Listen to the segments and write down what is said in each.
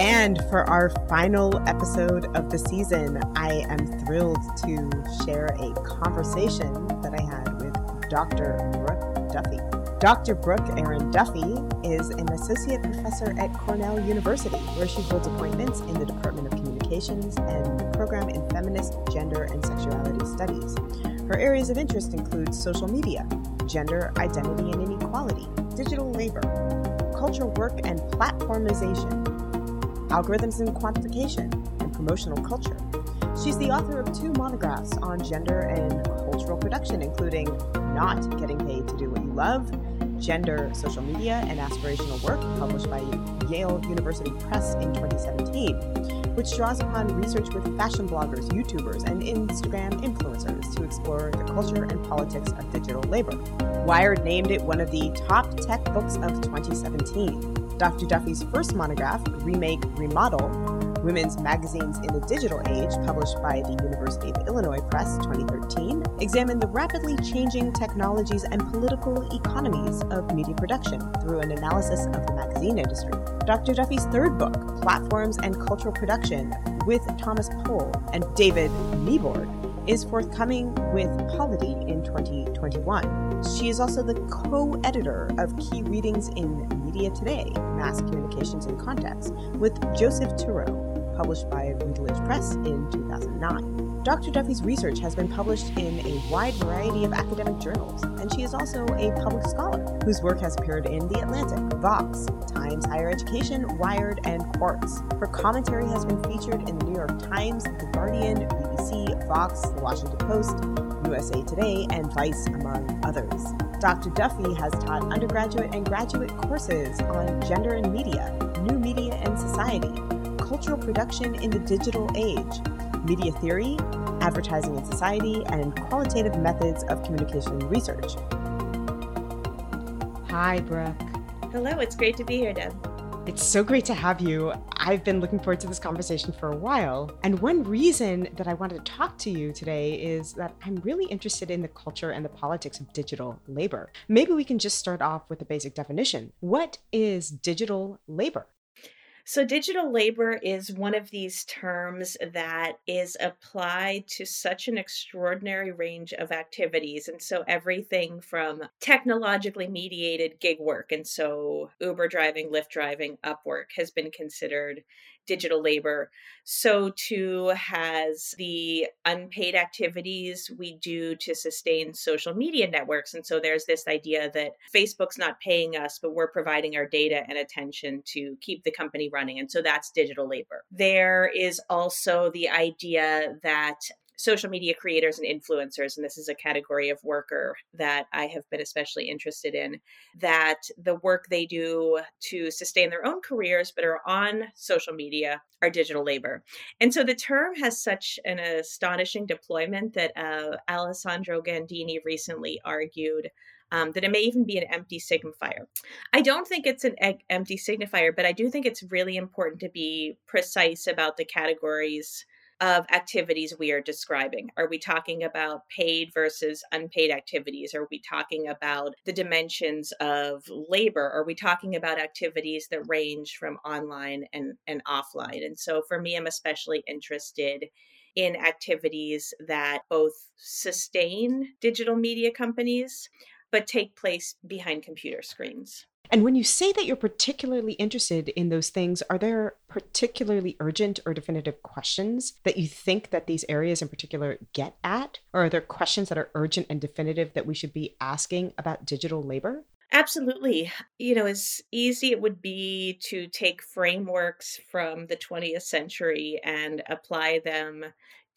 And for our final episode of the season, I am thrilled to share a conversation that I had with Dr. Brooke Duffy. Dr. Brooke Erin Duffy is an associate professor at Cornell University, where she holds appointments in the Department of Communications and the program in Feminist, Gender, and Sexuality Studies. Her areas of interest include social media, gender identity and inequality, digital labor, cultural work and platformization, algorithms and quantification, and promotional culture. She's the author of two monographs on gender and cultural production, including Not Getting Paid to Do What You Love, Gender, Social Media, and Aspirational Work, published by Yale University Press in 2017, which draws upon research with fashion bloggers, YouTubers, and Instagram influencers to explore the culture and politics of digital labor. Wired named it one of the top tech books of 2017. Dr. Duffy's first monograph, Remake Remodel Women's Magazines in the Digital Age, published by the University of Illinois Press 2013, examined the rapidly changing technologies and political economies of media production through an analysis of the magazine industry. Dr. Duffy's third book, Platforms and Cultural Production, with Thomas Poell and David Nieborg, is forthcoming with Polity in 2021. She is also the co editor of Key Readings in Media Today Mass Communications in Context with Joseph Turow, published by Routledge Press in 2009. Dr. Duffy's research has been published in a wide variety of academic journals, and she is also a public scholar whose work has appeared in The Atlantic, Vox, Times Higher Education, Wired, and Quartz. Her commentary has been featured in the New York Times, The Guardian, BBC, Vox, The Washington Post, USA Today, and Vice, among others. Dr. Duffy has taught undergraduate and graduate courses on gender and media, new media and society, cultural production in the digital age, media theory, advertising in society, and qualitative methods of communication research. Hi, Brooke. Hello, it's great to be here, Deb. It's so great to have you. I've been looking forward to this conversation for a while. And one reason that I wanted to talk to you today is that I'm really interested in the culture and the politics of digital labor. Maybe we can just start off with a basic definition. What is digital labor? So, digital labor is one of these terms that is applied to such an extraordinary range of activities. And so, everything from technologically mediated gig work, and so Uber driving, Lyft driving, Upwork has been considered digital labor. So too has the unpaid activities we do to sustain social media networks. And so there's this idea that Facebook's not paying us, but we're providing our data and attention to keep the company running. And so that's digital labor. There is also the idea that social media creators and influencers, and this is a category of worker that I have been especially interested in, that the work they do to sustain their own careers but are on social media are digital labor. And so the term has such an astonishing deployment that uh, Alessandro Gandini recently argued um, that it may even be an empty signifier. I don't think it's an empty signifier, but I do think it's really important to be precise about the categories of activities we are describing? Are we talking about paid versus unpaid activities? Are we talking about the dimensions of labor? Are we talking about activities that range from online and, and offline? And so for me, I'm especially interested in activities that both sustain digital media companies but take place behind computer screens. And when you say that you're particularly interested in those things, are there particularly urgent or definitive questions that you think that these areas in particular get at? Or are there questions that are urgent and definitive that we should be asking about digital labor? Absolutely. You know, as easy it would be to take frameworks from the 20th century and apply them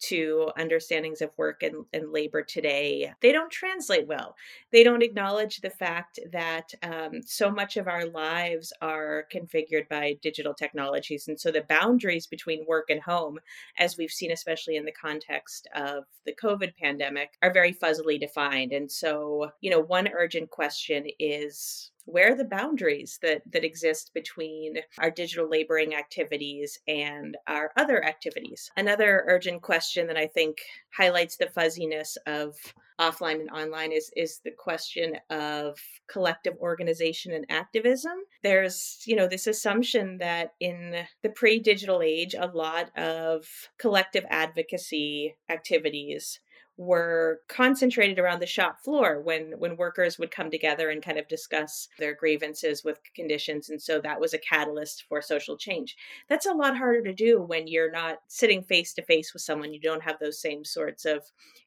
to understandings of work and, and labor today, they don't translate well. They don't acknowledge the fact that um, so much of our lives are configured by digital technologies. And so the boundaries between work and home, as we've seen, especially in the context of the COVID pandemic, are very fuzzily defined. And so, you know, one urgent question is where are the boundaries that that exist between our digital laboring activities and our other activities? Another urgent question that i think highlights the fuzziness of offline and online is is the question of collective organization and activism. There's you know this assumption that in the pre-digital age a lot of collective advocacy activities were concentrated around the shop floor when when workers would come together and kind of discuss their grievances with conditions and so that was a catalyst for social change. That's a lot harder to do when you're not sitting face to face with someone you don't have those same sorts of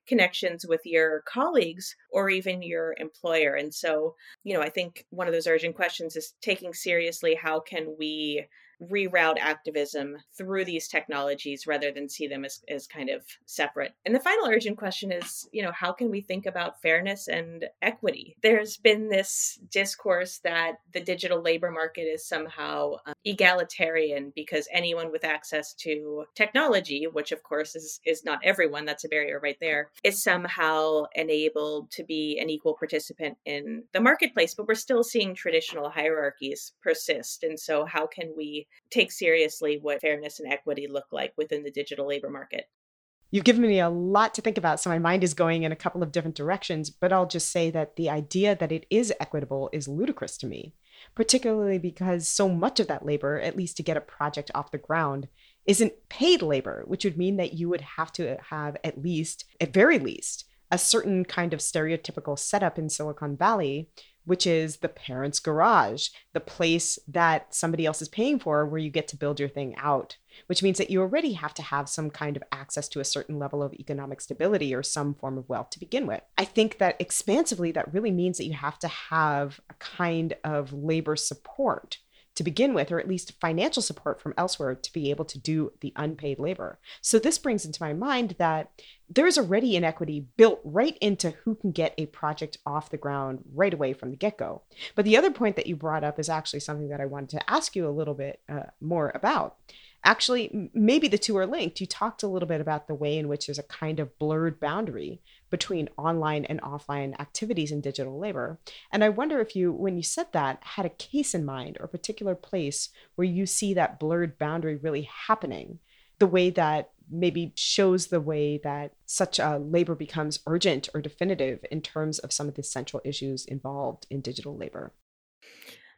connections with your colleagues or even your employer and so you know i think one of those urgent questions is taking seriously how can we reroute activism through these technologies rather than see them as, as kind of separate. And the final urgent question is, you know, how can we think about fairness and equity? There's been this discourse that the digital labor market is somehow um, egalitarian because anyone with access to technology, which of course is is not everyone, that's a barrier right there, is somehow enabled to be an equal participant in the marketplace, but we're still seeing traditional hierarchies persist. And so how can we take seriously what fairness and equity look like within the digital labor market. You've given me a lot to think about, so my mind is going in a couple of different directions, but I'll just say that the idea that it is equitable is ludicrous to me, particularly because so much of that labor, at least to get a project off the ground, isn't paid labor, which would mean that you would have to have at least, at very least, a certain kind of stereotypical setup in Silicon Valley which is the parents' garage, the place that somebody else is paying for where you get to build your thing out, which means that you already have to have some kind of access to a certain level of economic stability or some form of wealth to begin with. I think that expansively, that really means that you have to have a kind of labor support to begin with, or at least financial support from elsewhere to be able to do the unpaid labor. So, this brings into my mind that there's already inequity built right into who can get a project off the ground right away from the get go. But the other point that you brought up is actually something that I wanted to ask you a little bit uh, more about actually maybe the two are linked you talked a little bit about the way in which there's a kind of blurred boundary between online and offline activities in digital labor. And i wonder if you when you said that had a case in mind or a particular place where you see that blurred boundary really happening the way that maybe shows the way that such a labor becomes urgent or definitive in terms of some of the central issues involved in digital labor?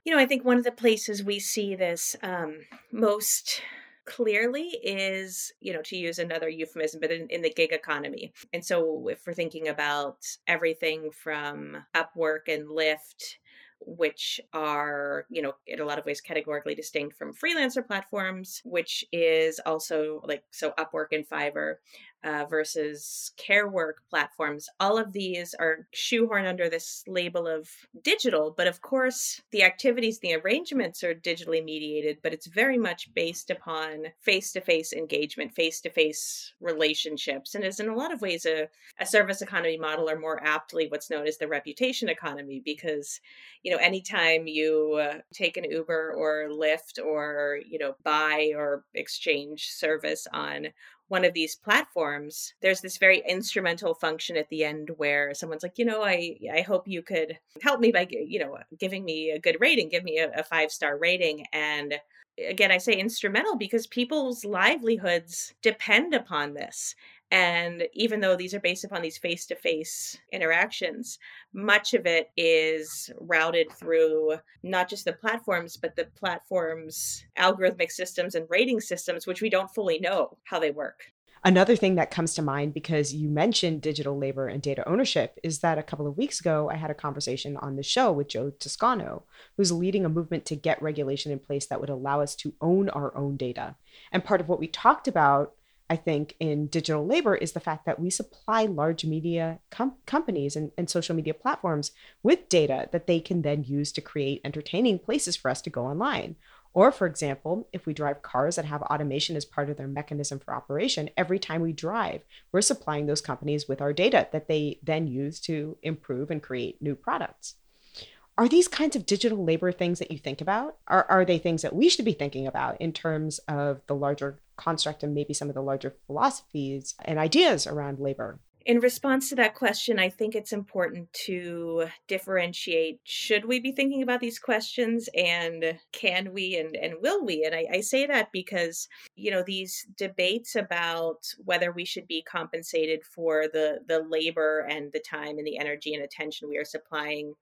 You know i think one of the places we see this um, most clearly is, you know, to use another euphemism, but in, in, the gig economy. And so if we're thinking about everything from Upwork and Lyft, which are, you know, in a lot of ways categorically distinct from freelancer platforms, which is also like so Upwork and Fiverr, uh, versus care work platforms. All of these are shoehorned under this label of digital, but of course, the activities, the arrangements are digitally mediated, but it's very much based upon face to face engagement, face to face relationships, and is in a lot of ways a, a service economy model, or more aptly, what's known as the reputation economy, because, you know, anytime you uh, take an Uber or Lyft or, you know, buy or exchange service on one of these platforms there's this very instrumental function at the end where someone's like you know i i hope you could help me by you know giving me a good rating give me a, a five star rating. And again i say instrumental because people's livelihoods depend upon this and even though these are based upon these face to face interactions, much of it is routed through not just the platforms, but the platforms' algorithmic systems and rating systems, which we don't fully know how they work. Another thing that comes to mind because you mentioned digital labor and data ownership is that a couple of weeks ago, I had a conversation on the show with Joe Toscano, who's leading a movement to get regulation in place that would allow us to own our own data. And part of what we talked about I think, in digital labor is the fact that we supply large media com- companies and, and social media platforms with data that they can then use to create entertaining places for us to go online Or, for example, if we drive cars that have automation as part of their mechanism for operation, every time we drive, we're supplying those companies with our data that they then use to improve and create new products. Are these kinds of digital labor things that you think about? Are, are they things that we should be thinking about in terms of the larger construct and maybe some of the larger philosophies and ideas around labor? In response to that question, I think it's important to differentiate should we be thinking about these questions and can we and, and will we? And I, I say that because, you know, these debates about whether we should be compensated for the, the labor and the time and the energy and attention we are supplying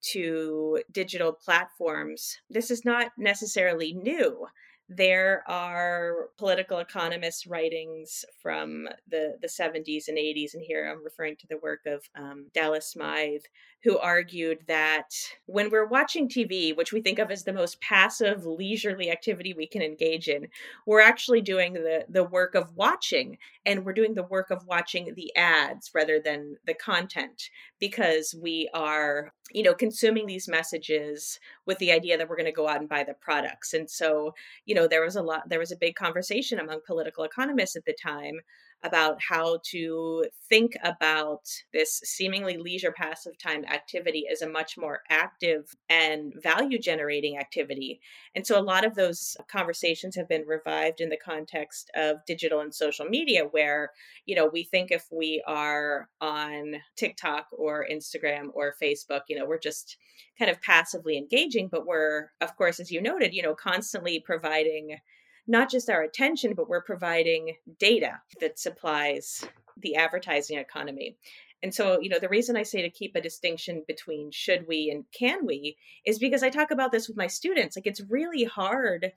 to digital platforms, this is not necessarily new there are political economists writings from the, the 70s and 80s and here i'm referring to the work of um, dallas smythe who argued that when we're watching tv which we think of as the most passive leisurely activity we can engage in we're actually doing the, the work of watching and we're doing the work of watching the ads rather than the content because we are you know consuming these messages with the idea that we're going to go out and buy the products. And so you know there was a lot there was a big conversation among political economists at the time about how to think about this seemingly leisure passive time activity as a much more active and value generating activity. And so a lot of those conversations have been revived in the context of digital and social media, where, you know, we think if we are on TikTok or Instagram or Facebook, you know, we're just kind of passively engaging, but we're, of course, as you noted, you know, constantly providing not just our attention, but we're providing data that supplies the advertising economy. And so, you know, the reason I say to keep a distinction between should we and can we is because I talk about this with my students. Like, it's really hard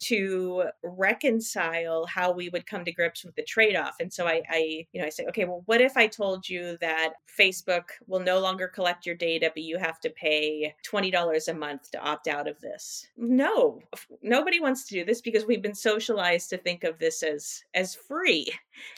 to reconcile how we would come to grips with the trade off. And so I, I, you know, I say, okay, well, what if I told you that Facebook will no longer collect your data, but you have to pay $20 a month to opt out of this? No, nobody wants to do this because we've been socialized to think of this as as free.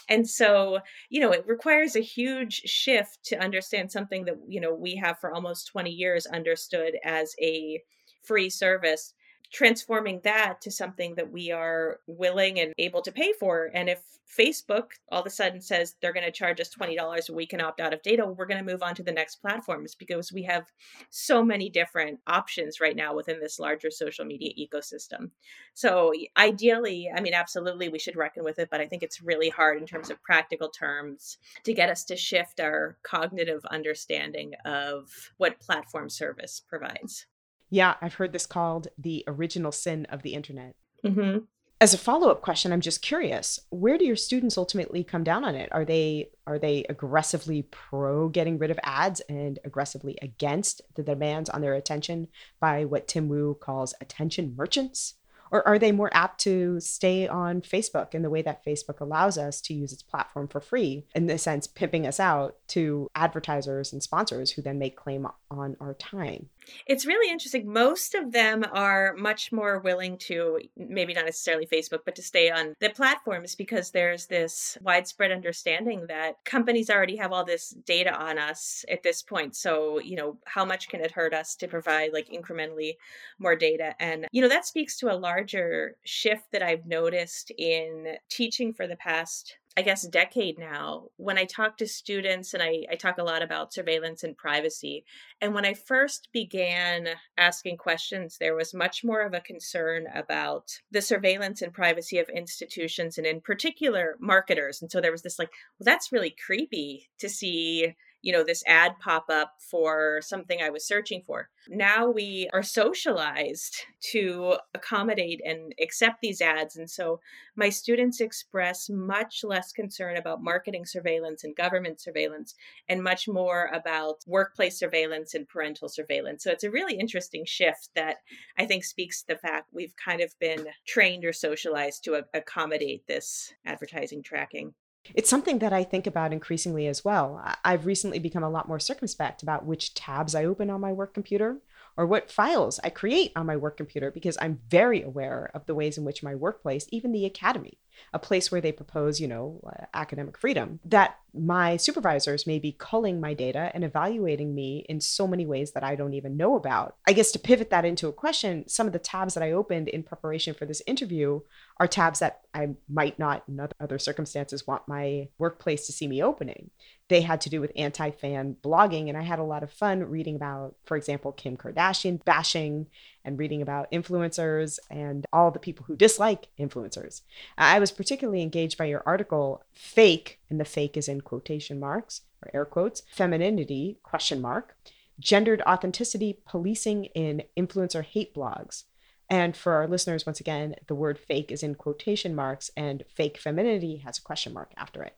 And so, you know, it requires a huge shift to understand something that you know we have for almost 20 years understood as a free service transforming that to something that we are willing and able to pay for. And if Facebook all of a sudden says they're going to charge us $20 a week and opt out of data, we're going to move on to the next platforms because we have so many different options right now within this larger social media ecosystem. So, ideally, I mean, absolutely, we should reckon with it, but I think it's really hard in terms of practical terms to get us to shift our cognitive understanding of what platform service provides. Yeah, I've heard this called the original sin of the internet. Mm-hmm. As a follow-up question, I'm just curious: where do your students ultimately come down on it? Are they are they aggressively pro getting rid of ads and aggressively against the demands on their attention by what Tim Wu calls attention merchants? Or are they more apt to stay on Facebook in the way that Facebook allows us to use its platform for free, in the sense, pimping us out to advertisers and sponsors who then make claim on our time? It's really interesting. Most of them are much more willing to, maybe not necessarily Facebook, but to stay on the platforms because there's this widespread understanding that companies already have all this data on us at this point. So, you know, how much can it hurt us to provide like incrementally more data? And, you know, that speaks to a larger shift that I've noticed in teaching for the past I guess, decade now, when I talk to students and I, I talk a lot about surveillance and privacy. And when I first began asking questions, there was much more of a concern about the surveillance and privacy of institutions and, in particular, marketers. And so there was this like, well, that's really creepy to see you know, this ad pop up for something I was searching for. Now we are socialized to accommodate and accept these ads. And so my students express much less concern about marketing surveillance and government surveillance and much more about workplace surveillance and parental surveillance. So it's a really interesting shift that I think speaks to the fact we've kind of been trained or socialized to accommodate this advertising tracking. It's something that I think about increasingly as well. I've recently become a lot more circumspect about which tabs I open on my work computer or what files I create on my work computer because I'm very aware of the ways in which my workplace, even the academy, a place where they propose, you know, uh, academic freedom, that my supervisors may be culling my data and evaluating me in so many ways that I don't even know about. I guess to pivot that into a question, some of the tabs that I opened in preparation for this interview are tabs that I might not, in other circumstances, want my workplace to see me opening. They had to do with anti fan blogging, and I had a lot of fun reading about, for example, Kim Kardashian bashing and reading about influencers and all the people who dislike influencers. Uh, I was particularly engaged by your article, Fake, and the fake is in quotation marks or air quotes, femininity, question mark, gendered authenticity, policing in influencer hate blogs. And for our listeners, once again, the word fake is in quotation marks and fake femininity has a question mark after it.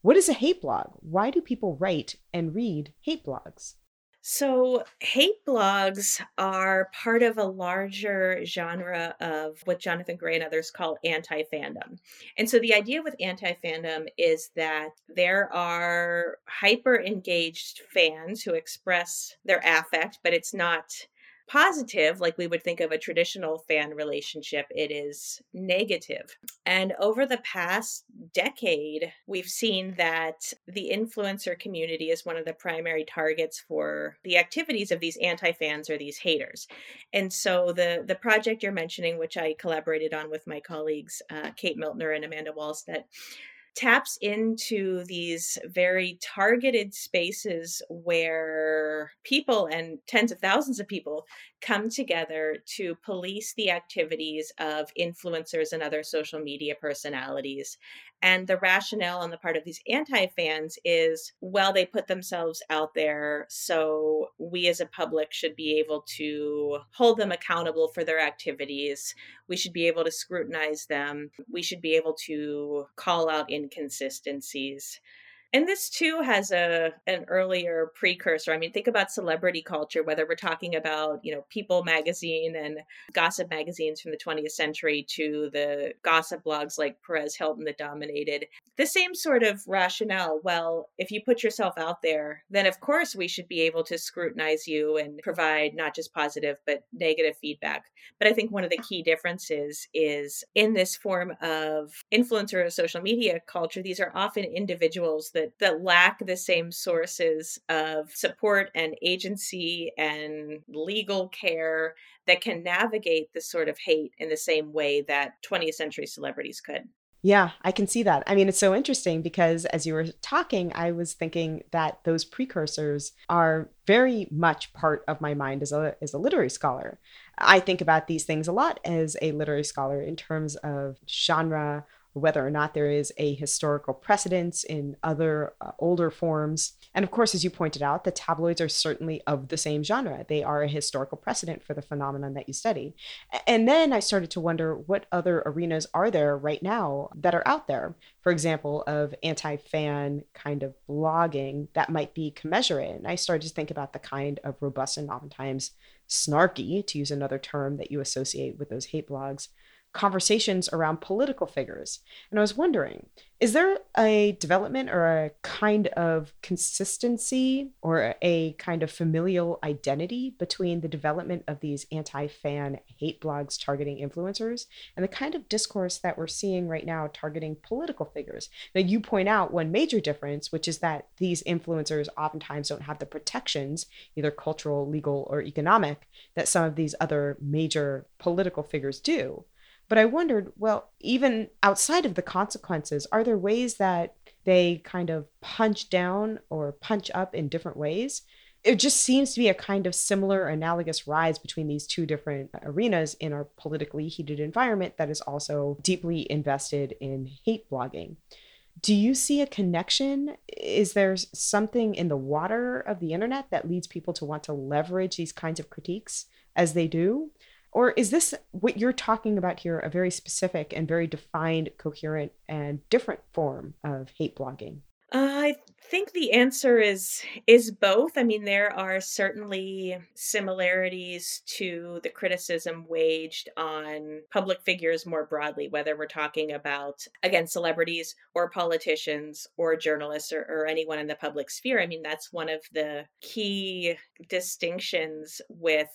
What is a hate blog? Why do people write and read hate blogs? So, hate blogs are part of a larger genre of what Jonathan Gray and others call anti fandom. And so, the idea with anti fandom is that there are hyper engaged fans who express their affect, but it's not positive, like we would think of a traditional fan relationship, it is negative. And over the past decade, we've seen that the influencer community is one of the primary targets for the activities of these anti fans or these haters. And so the, the project you're mentioning, which I collaborated on with my colleagues, uh, Kate Miltner and Amanda Wahlstedt, taps into these very targeted spaces where people and tens of thousands of people come together to police the activities of influencers and other social media personalities. And the rationale on the part of these anti fans is well, they put themselves out there, so we as a public should be able to hold them accountable for their activities. We should be able to scrutinize them. We should be able to call out inconsistencies. And this too has a an earlier precursor. I mean, think about celebrity culture, whether we're talking about, you know, People magazine and gossip magazines from the 20th century to the gossip blogs like Perez Hilton that dominated. The same sort of rationale. Well, if you put yourself out there, then of course we should be able to scrutinize you and provide not just positive but negative feedback. But I think one of the key differences is in this form of influencer social media culture, these are often individuals that that lack the same sources of support and agency and legal care that can navigate this sort of hate in the same way that 20th century celebrities could. Yeah, I can see that. I mean, it's so interesting because as you were talking, I was thinking that those precursors are very much part of my mind as a as a literary scholar. I think about these things a lot as a literary scholar in terms of genre whether or not there is a historical precedence in other uh, older forms. And of course, as you pointed out, the tabloids are certainly of the same genre. They are a historical precedent for the phenomenon that you study. And then I started to wonder what other arenas are there right now that are out there, for example, of anti fan kind of blogging that might be commensurate. And I started to think about the kind of robust and oftentimes snarky, to use another term that you associate with those hate blogs, conversations around political figures. And I was wondering, is there a development or a kind of consistency or a kind of familial identity between the development of these anti fan hate blogs targeting influencers and the kind of discourse that we're seeing right now targeting political figures? Now, you point out one major difference, which is that these influencers oftentimes don't have the protections, either cultural, legal, or economic, that some of these other major political figures do. But I wondered, well, even outside of the consequences, are there ways that they kind of punch down or punch up in different ways? It just seems to be a kind of similar, analogous rise between these two different arenas in our politically heated environment that is also deeply invested in hate blogging. Do you see a connection? Is there something in the water of the internet that leads people to want to leverage these kinds of critiques as they do? Or is this what you're talking about here a very specific and very defined, coherent, and different form of hate blogging? Uh, I think the answer is is both. I mean, there are certainly similarities to the criticism waged on public figures more broadly, whether we're talking about again celebrities or politicians or journalists or, or anyone in the public sphere. I mean, that's one of the key distinctions with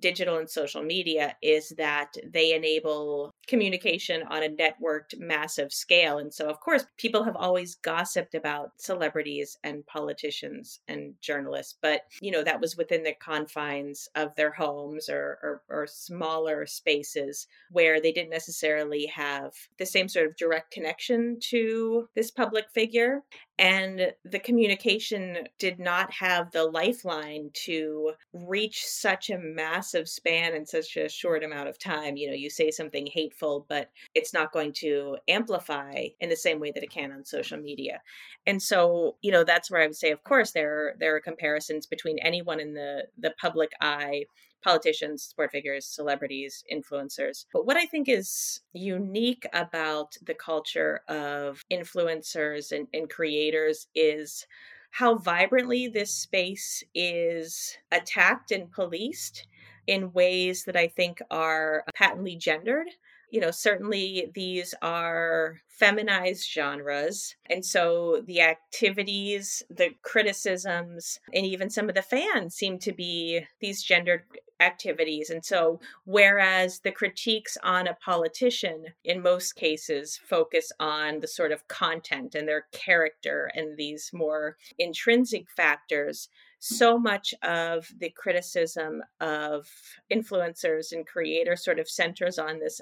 digital and social media is that they enable communication on a networked massive scale. And so of course people have always gossiped about celebrities and politicians and journalists but you know that was within the confines of their homes or, or, or smaller spaces where they didn't necessarily have the same sort of direct connection to this public figure. And the communication did not have the lifeline to reach such a massive span in such a short amount of time. You know you say something hateful but it's not going to amplify in the same way that it can on social media and so you know that's where i would say of course there are there are comparisons between anyone in the the public eye politicians, sport figures, celebrities, influencers. But what I think is unique about the culture of influencers and, and creators is how vibrantly this space is attacked and policed in ways that I think are patently gendered you know, certainly these are feminized genres. And so the activities, the criticisms, and even some of the fans seem to be these gendered activities. And so, whereas the critiques on a politician in most cases focus on the sort of content and their character and these more intrinsic factors, so much of the criticism of influencers and creators sort of centers on this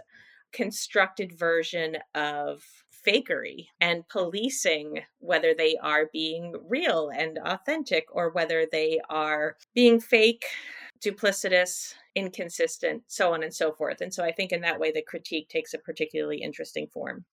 constructed version of fakery and policing whether they are being real and authentic or whether they are being fake, duplicitous, inconsistent, so on and so forth. And so I think in that way, the critique takes a particularly interesting form.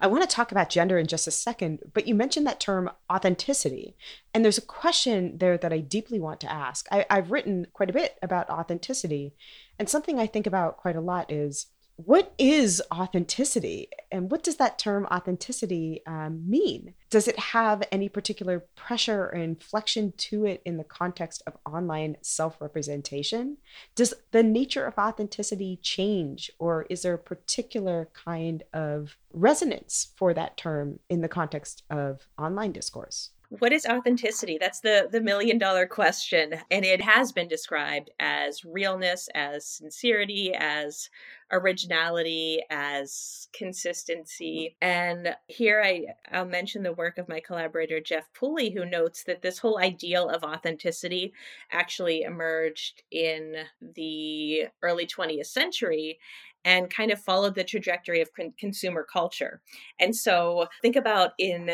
I want to talk about gender in just a second, but you mentioned that term authenticity. And there's a question there that I deeply want to ask. I, have written quite a bit about authenticity. And something I think about quite a lot is what is authenticity? And what does that term authenticity um, mean? Does it have any particular pressure or inflection to it in the context of online self-representation? Does the nature of authenticity change or is there a particular kind of resonance for that term in the context of online discourse what is authenticity that's the the million dollar question and it has been described as realness as sincerity as originality as consistency and here i i'll mention the work of my collaborator jeff pooley who notes that this whole ideal of authenticity actually emerged in the early 20th century and kind of followed the trajectory of con- consumer culture. And so think about in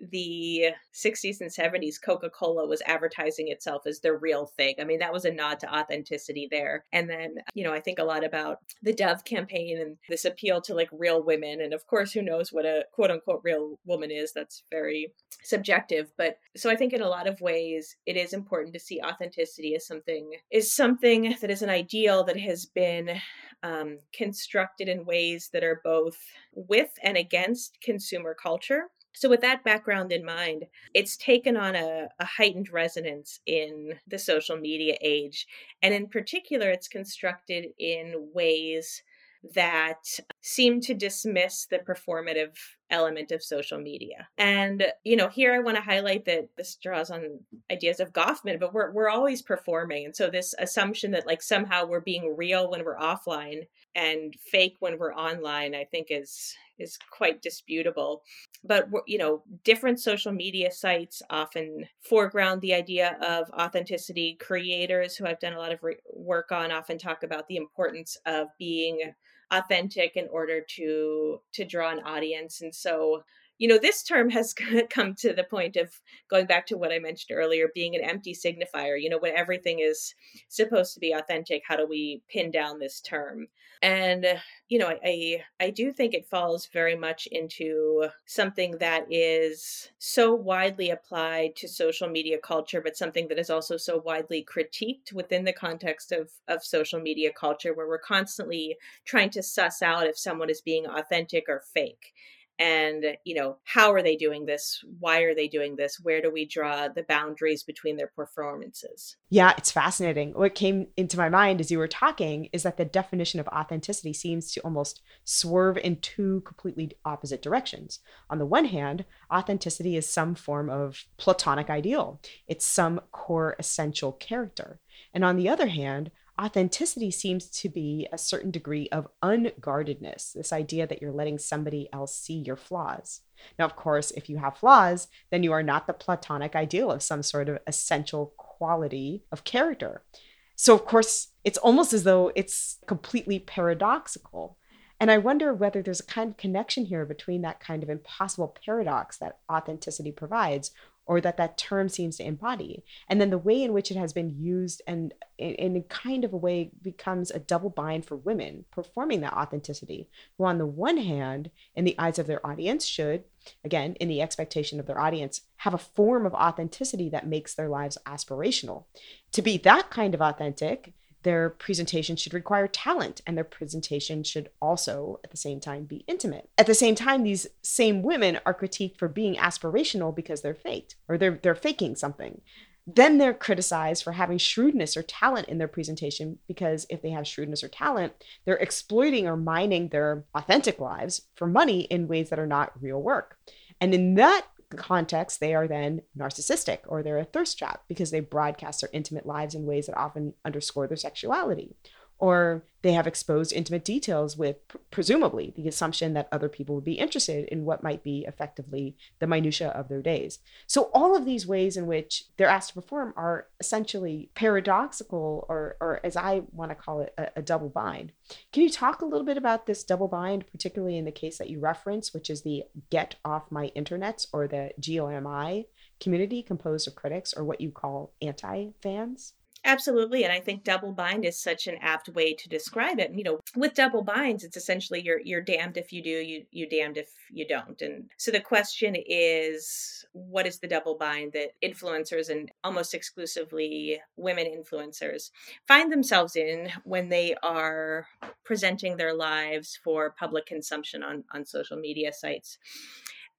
the 60s and 70s, Coca Cola was advertising itself as the real thing. I mean, that was a nod to authenticity there. And then, you know, I think a lot about the Dove campaign and this appeal to like real women. And of course, who knows what a quote unquote real woman is? That's very subjective. But so I think in a lot of ways, it is important to see authenticity as something, is something that is an ideal that has been um, constructed in ways that are both with and against consumer culture so, with that background in mind, it's taken on a, a, heightened resonance in the social media age. And in particular, it's constructed in ways that seem to dismiss the performative element of social media. And, you know, here I want to highlight that this draws on ideas of Goffman, but we're, we're always performing. And so this assumption that like somehow we're being real when we're offline and fake when we're online, I think is is quite disputable. But you know, different social media sites often foreground the idea of authenticity. Creators who I've done a lot of re- work on often talk about the importance of being authentic in order to to draw an audience and so you know this term has come to the point of going back to what i mentioned earlier being an empty signifier you know when everything is supposed to be authentic how do we pin down this term? And you know I, I do think it falls very much into something that is so widely applied to social media culture but something that is also so widely critiqued within the context of of social media culture where we're constantly trying to suss out if someone is being authentic or fake and you know how are they doing this? Why are they doing this? Where do we draw the boundaries between their performances? Yeah it's fascinating. What came into my mind as you were talking is that the definition of authenticity seems to almost swerve in two completely opposite directions. On the one hand authenticity is some form of platonic ideal. It's some core essential character. And on the other hand authenticity seems to be a certain degree of unguardedness, this idea that you're letting somebody else see your flaws. Now, of course, if you have flaws, then you are not the Platonic ideal of some sort of essential quality of character. So, of course, it's almost as though it's completely paradoxical. And I wonder whether there's a kind of connection here between that kind of impossible paradox that authenticity provides, or that that term seems to embody. And then the way in which it has been used and in a kind of a way becomes a double bind for women performing that authenticity who on the one hand in the eyes of their audience should again in the expectation of their audience have a form of authenticity that makes their lives aspirational. To be that kind of authentic their presentation should require talent and their presentation should also at the same time be intimate. At the same time these same women are critiqued for being aspirational because they're faked or they're they're faking something. Then they're criticized for having shrewdness or talent in their presentation because if they have shrewdness or talent they're exploiting or mining their authentic lives for money in ways that are not real work. And in that context, they are then narcissistic or they're a thirst trap because they broadcast their intimate lives in ways that often underscore their sexuality. Or they have exposed intimate details with presumably the assumption that other people would be interested in what might be effectively the minutia of their days. So all of these ways in which they're asked to perform are essentially paradoxical or, or as i want to call it a, a double bind. Can you talk a little bit about this double bind particularly in the case that you reference which is the get off my internets or the gomi community composed of critics or what you call anti-fans Absolutely. And I think double bind is such an apt way to describe it. You know, with double binds, it's essentially you're you're damned if you do, you you damned if you don't. And so the question is what is the double bind that influencers and almost exclusively women influencers find themselves in when they are presenting their lives for public consumption on, on social media sites?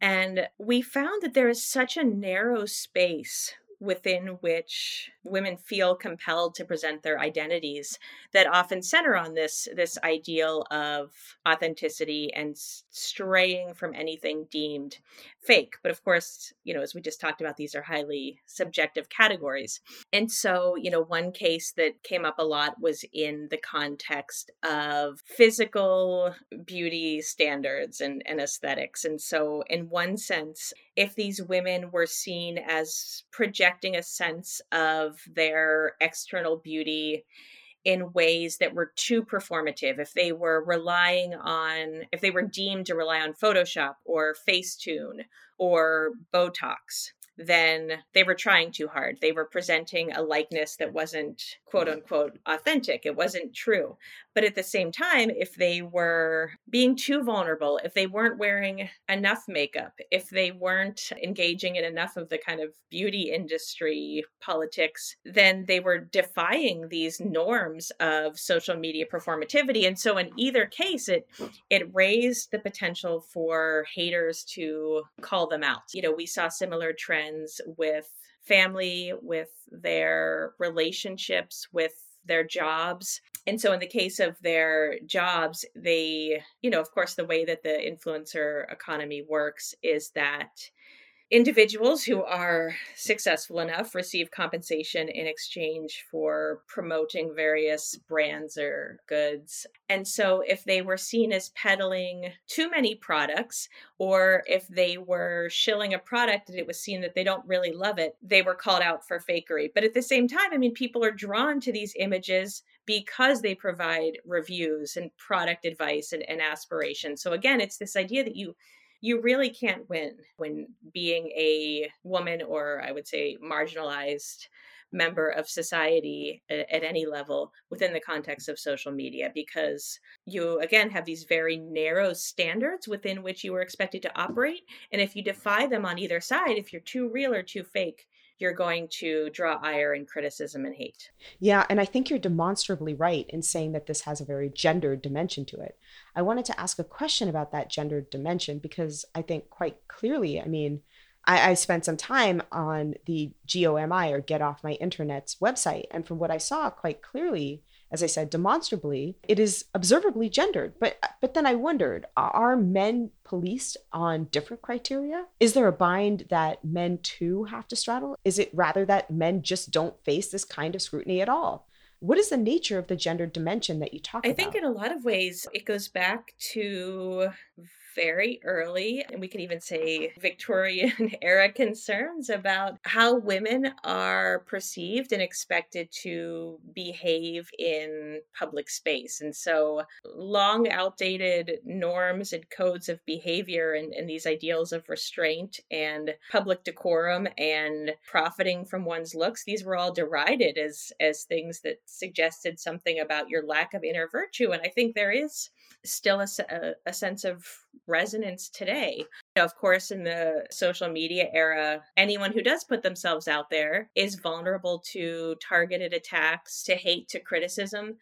And we found that there is such a narrow space within which women feel compelled to present their identities that often center on this this ideal of authenticity and straying from anything deemed fake. But of course you know as we just talked about these are highly subjective categories. And so you know one case that came up a lot was in the context of physical beauty standards and, and aesthetics. And so in one sense if these women were seen as projecting a sense of their external beauty in ways that were too performative, if they were relying on, if they were deemed to rely on Photoshop or Facetune or Botox, then they were trying too hard. They were presenting a likeness that wasn't quote unquote authentic. It wasn't true. But at the same time, if they were being too vulnerable, if they weren't wearing enough makeup, if they weren't engaging in enough of the kind of beauty industry politics, then they were defying these norms of social media performativity. And so in either case, it it raised the potential for haters to call them out. You know, we saw similar trends with family, with their relationships, with their jobs. And so, in the case of their jobs, they, you know, of course, the way that the influencer economy works is that individuals who are successful enough receive compensation in exchange for promoting various brands or goods. And so, if they were seen as peddling too many products, or if they were shilling a product and it was seen that they don't really love it, they were called out for fakery. But at the same time, I mean, people are drawn to these images because they provide reviews and product advice and, and aspiration. So, again, it's this idea that you you really can't win when being a woman or I would say marginalized member of society at, at, any level within the context of social media because you again have these very narrow standards within which you are expected to operate and if you defy them on either side if you're too real or too fake you're going to draw ire and criticism and hate. Yeah, and I think you're demonstrably right in saying that this has a very gendered dimension to it. I wanted to ask a question about that gendered dimension because I think quite clearly, I mean, I, I spent some time on the GOMI or Get Off My Internet's website, and from what I saw quite clearly, as I said, demonstrably, it is observably gendered. But but then I wondered, are men policed on different criteria? Is there a bind that men too have to straddle? Is it rather that men just don't face this kind of scrutiny at all? What is the nature of the gender dimension that you talk I about? I think in a lot of ways it goes back to very early, and we could even say Victorian era concerns about how women are perceived and expected to behave in public space. And so, long outdated norms and codes of behavior and, and these ideals of restraint and public decorum and profiting from one's looks, these were all derided as, as things that suggested something about your lack of inner virtue. And I think there is still a, a, uh, a sense of resonance today. Of course, in the social media era, anyone who does put themselves out there is vulnerable to targeted attacks, to hate, to criticism.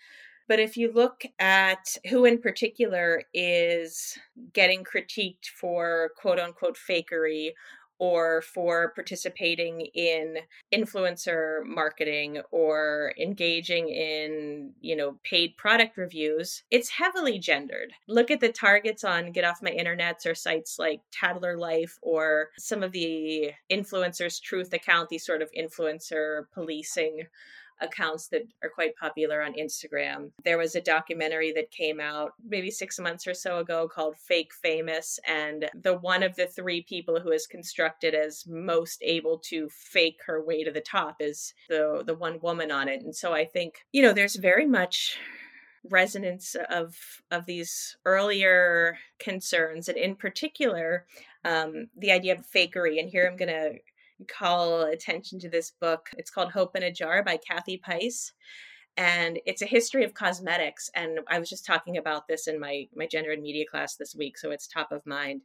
But if you look at who in particular is getting critiqued for quote unquote fakery or for participating in influencer marketing or engaging in, you know, paid product reviews, it's heavily gendered. Look at the targets on Get Off My Internets or sites like Tattle Life or some of the influencers' truth account, these sort of influencer policing accounts that are quite popular on Instagram. There was a documentary that came out maybe six months or so ago called Fake Famous, and the one of the three people who is constructed as most able to fake her way to the top is the the one woman on it. And so I think, you know, there's very much resonance of of these earlier concerns and in particular um, the idea of fakery and here i'm going to call attention to this book. It's called Hope in a Jar by Kathy Peiss. And it's a history of cosmetics. And I was just talking about this in my, my gender and media class this week, so it's top of mind.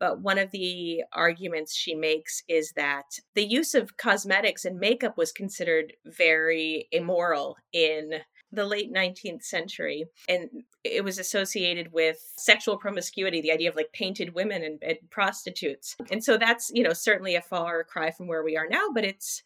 But one of the arguments she makes is that the use of cosmetics and makeup was considered very immoral in the late 19th century and it was associated with sexual promiscuity the idea of like painted women and, and, prostitutes. And so that's you know certainly a far cry from where we are now but it's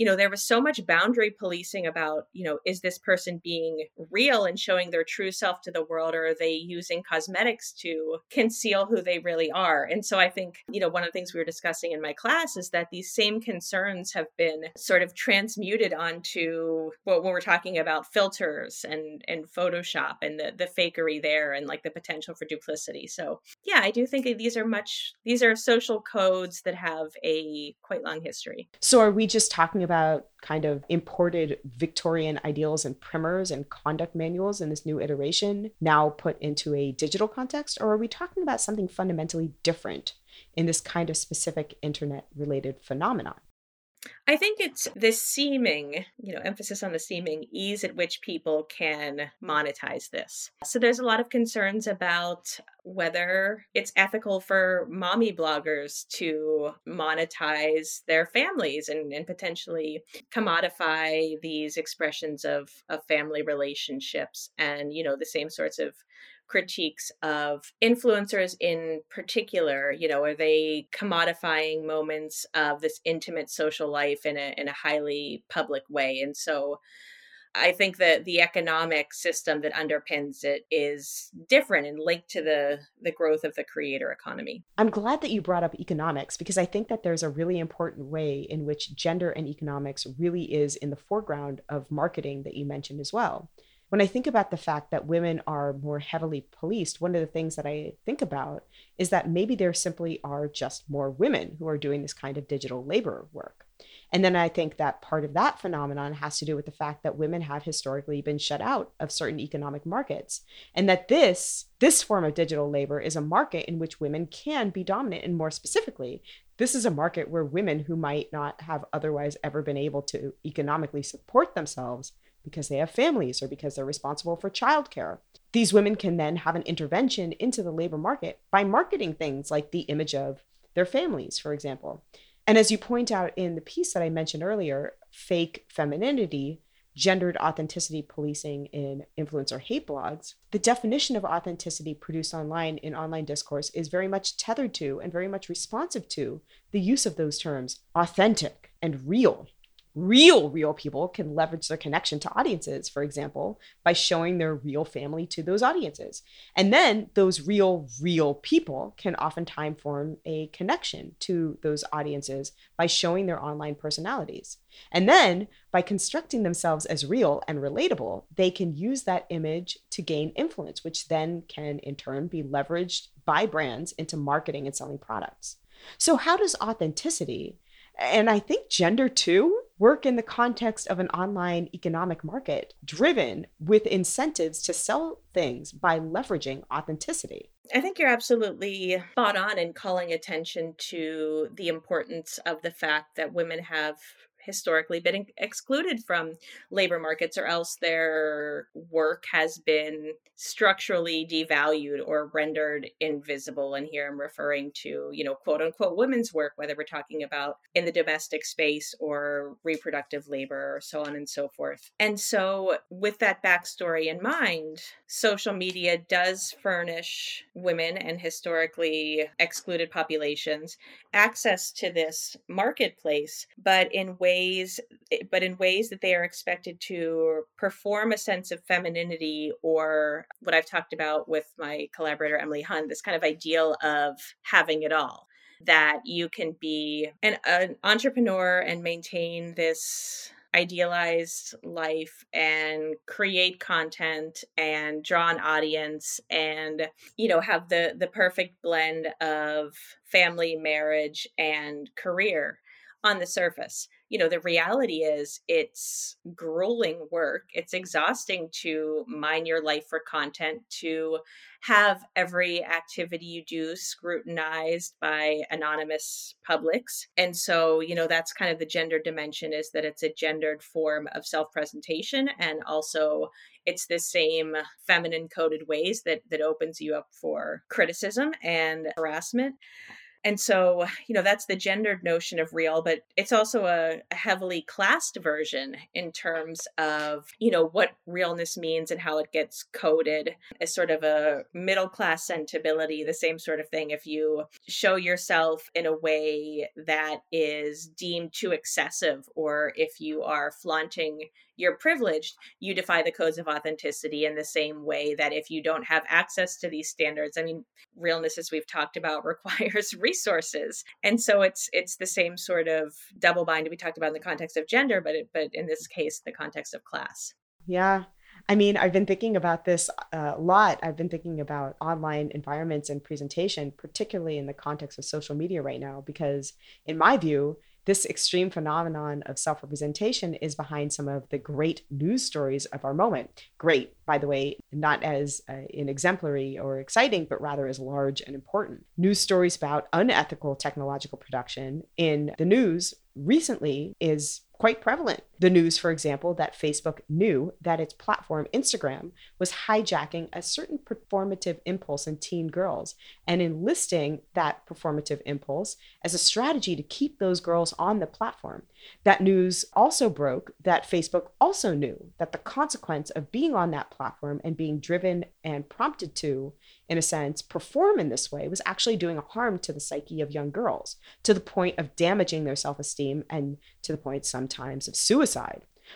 you know, there was so much boundary policing about, you know, is this person being real and showing their true self to the world, or are they using cosmetics to conceal who they really are? And so I think, you know, one of the things we were discussing in my class is that these same concerns have been sort of transmuted onto what when we're talking about filters and and Photoshop and the the fakery there and like the potential for duplicity. So yeah, I do think these are much these are social codes that have a quite long history. So are we just talking about about kind of imported Victorian ideals and primers and conduct manuals in this new iteration now put into a digital context? Or are we talking about something fundamentally different in this kind of specific internet related phenomenon? I think it's the seeming, you know, emphasis on the seeming ease at which people can monetize this. So there's a lot of concerns about whether it's ethical for mommy bloggers to monetize their families and, and potentially commodify these expressions of, of family relationships and, you know, the same sorts of critiques of influencers in particular you know are they commodifying moments of this intimate social life in a in a highly public way and so I think that the economic system that underpins it is different and linked to the the growth of the creator economy. I'm glad that you brought up economics because I think that there's a really important way in which gender and economics really is in the foreground of marketing that you mentioned as well when I think about the fact that women are more heavily policed, one of the things that I think about is that maybe there simply are just more women who are doing this kind of digital labor work. And then I think that part of that phenomenon has to do with the fact that women have historically been shut out of certain economic markets. And that this this form of digital labor is a market in which women can be dominant and more specifically, this is a market where women who might not have otherwise ever been able to economically support themselves because they have families or because they're responsible for childcare. These women can then have an intervention into the labor market by marketing things like the image of their families, for example. And as you point out in the piece that I mentioned earlier, fake femininity, gendered authenticity policing in influencer hate blogs, the definition of authenticity produced online in online discourse is very much tethered to and very much responsive to the use of those terms authentic and real Real, real people can leverage their connection to audiences, for example, by showing their real family to those audiences. And then those real, real people can oftentimes form a connection to those audiences by showing their online personalities. And then by constructing themselves as real and relatable, they can use that image to gain influence, which then can in turn be leveraged by brands into marketing and selling products. So, how does authenticity, and I think gender too, work in the context of an online economic market driven with incentives to sell things by leveraging authenticity? I think you're absolutely spot on in calling attention to the importance of the fact that women have historically been excluded from labor markets or else their work has been structurally devalued or rendered invisible. And here i'm referring to you know quote unquote women's work whether we're talking about in the domestic space or reproductive labor or so on and so forth. And so with that backstory in mind social media does furnish women and historically excluded populations access to this marketplace but in ways ways eh, but in ways that they are expected to perform a sense of femininity or what I've talked about with my collaborator Emily Hund this kind of ideal of having it all that you can be an, an entrepreneur and maintain this idealized life and create content and draw an audience and you know have the the perfect blend of family marriage and career on the surface. You know, the reality is it's grueling work. It's exhausting to mine your life for content, to have every activity you do scrutinized by anonymous publics. And so, you know, that's kind of the gender dimension is that it's a gendered form of self presentation and also it's the same feminine coded ways that that opens you up for criticism and harassment and so, you know, that's the gendered notion of real, but it's also a, a, heavily classed version in terms of, you know, what realness means and how it gets coded as sort of a middle class sensibility, the same sort of thing. If you show yourself in a way that is deemed too excessive, or if you are flaunting you're privileged, you defy the codes of authenticity in the same way that if you don't have access to these standards, I mean, realness, as we've talked about, requires resources. And so it's it's the same sort of double bind we talked about in the context of gender, but it, but in this case, the context of class. Yeah. I mean, I've been thinking about this uh, a lot. I've been thinking about online environments and presentation, particularly in the context of social media right now, because in my view, this extreme phenomenon of self representation is behind some of the great news stories of our moment. Great, by the way, not as uh, in exemplary or exciting, but rather as large and important. News stories about unethical technological production in the news recently is quite prevalent. The news, for example, that Facebook knew that its platform, Instagram, was hijacking a certain performative impulse in teen girls and enlisting that performative impulse as a strategy to keep those girls on the platform. That news also broke that Facebook also knew that the consequence of being on that platform and being driven and prompted to in a sense, perform in this way was actually doing harm to the psyche of young girls to the point of damaging their self esteem and to the point sometimes of suicide.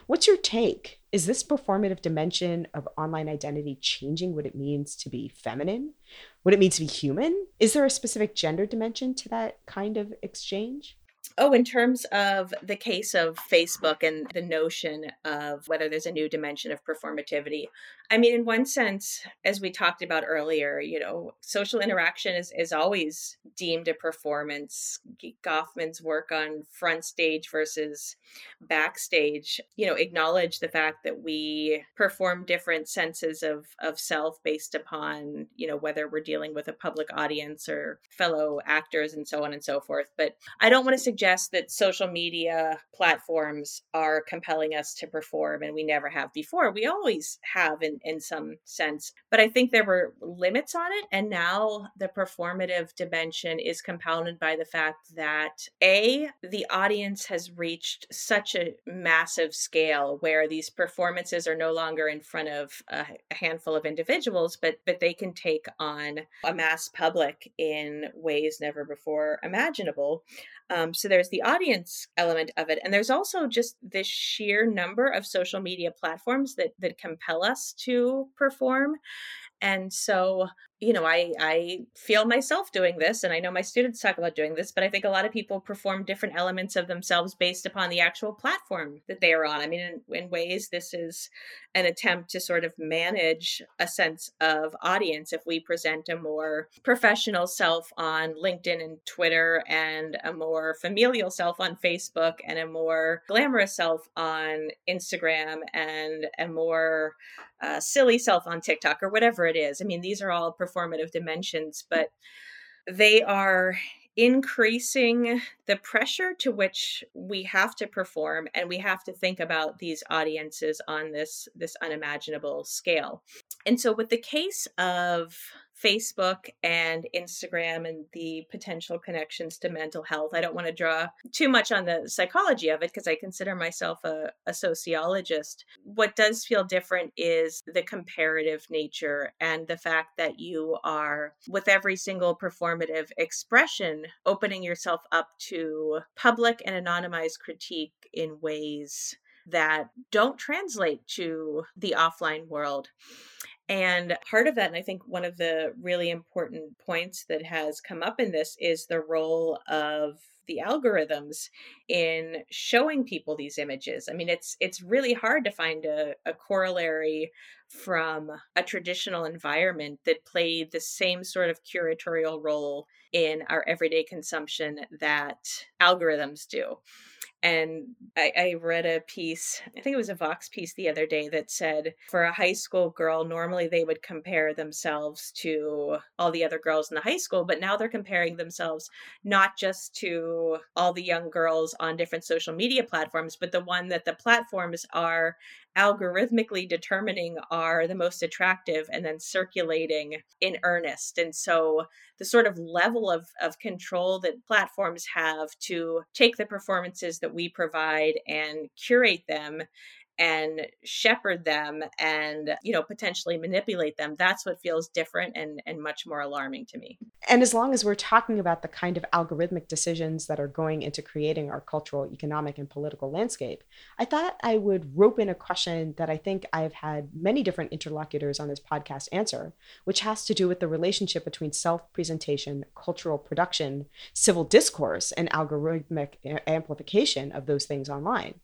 What's your take? Is this performative dimension of online identity changing what it means to be feminine? What it means to be human? Is there a specific gender dimension to that kind of exchange? Oh, in terms of the case of Facebook and the notion of whether there's a new dimension of performativity, I mean, in one sense, as we talked about earlier, you know, social interaction is, is always deemed a performance. Goffman's work on front stage versus backstage, you know, acknowledge the fact that we perform different senses of, of self based upon, you know, whether we're dealing with a public audience or fellow actors and so on and so forth. But I don't want to suggest suggest that social media platforms are compelling us to perform and we never have before. We always have in, in some sense, but I think there were limits on it. And now the performative dimension is compounded by the fact that A, the audience has reached such a massive scale where these performances are no longer in front of a, handful of individuals, but but they can take on a mass public in ways never before imaginable. Um, so there's the audience element of it and there's also just the sheer number of social media platforms that that compel us to perform. And so you know i i feel myself doing this and i know my students talk about doing this but i think a lot of people perform different elements of themselves based upon the actual platform that they are on. I mean in, in ways this is an attempt to sort of manage a sense of audience if we present a more professional self on linkedin and twitter and a more familial self on facebook and a more glamorous self on instagram and a more uh, silly self on tiktok or whatever it is. I mean these are all performative dimensions, but they are increasing the pressure to which we have to perform and we have to think about these audiences on this this unimaginable scale. And so with the case of Facebook and Instagram and the potential connections to mental health. I don't want to draw too much on the psychology of it because I consider myself a, a, sociologist. What does feel different is the comparative nature and the fact that you are, with every single performative expression, opening yourself up to public and anonymized critique in ways that don't translate to the offline world. And part of that, and I think one of the really important points that has come up in this is the role of the algorithms in showing people these images. I mean, it's it's really hard to find a, a corollary from a traditional environment that played the same sort of curatorial role in our everyday consumption that algorithms do. And I, I, read a piece, I think it was a Vox piece the other day that said for a high school girl, normally they would compare themselves to all the other girls in the high school, but now they're comparing themselves not just to all the young girls on different social media platforms, but the one that the platforms are algorithmically determining are the most attractive and then circulating in earnest. And so the sort of level of, of control that platforms have to take the performances that we provide and curate them and shepherd them and you know potentially manipulate them that's what feels different and and much more alarming to me. And as long as we're talking about the kind of algorithmic decisions that are going into creating our cultural economic and political landscape i thought i would rope in a question that i think i've had many different interlocutors on this podcast answer which has to do with the relationship between self-presentation cultural production civil discourse and algorithmic amplification of those things online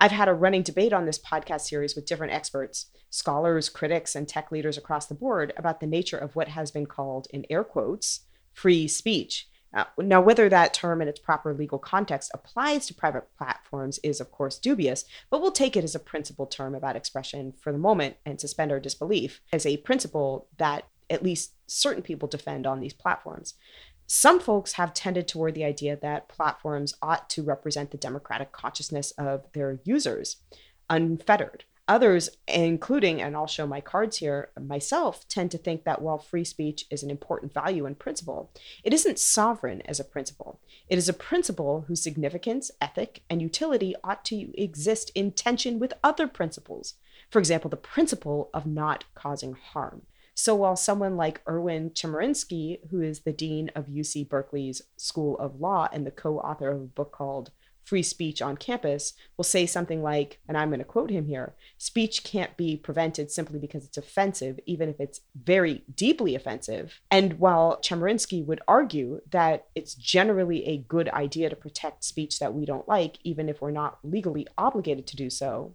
I've had a running debate on this podcast series with different experts, scholars, critics, and tech leaders across the board about the nature of what has been called, in air quotes, free speech. Uh, now, whether that term in its proper legal context applies to private platforms is, of course, dubious, but we'll take it as a principle term about expression for the moment and suspend our disbelief as a principle that at least certain people defend on these platforms. Some folks have tended toward the idea that platforms ought to represent the democratic consciousness of their users, unfettered. Others, including, and I'll show my cards here, myself, tend to think that while free speech is an important value and principle, it isn't sovereign as a principle. It is a principle whose significance, ethic, and utility ought to exist in tension with other principles. For example, the principle of not causing harm. So while someone like Erwin Chemerinsky, who is the dean of UC Berkeley's School of Law and the co-author of a book called Free Speech on Campus, will say something like, and I'm going to quote him here, speech can't be prevented simply because it's offensive, even if it's very deeply offensive. And while Chemerinsky would argue that it's generally a good idea to protect speech that we don't like, even if we're not legally obligated to do so,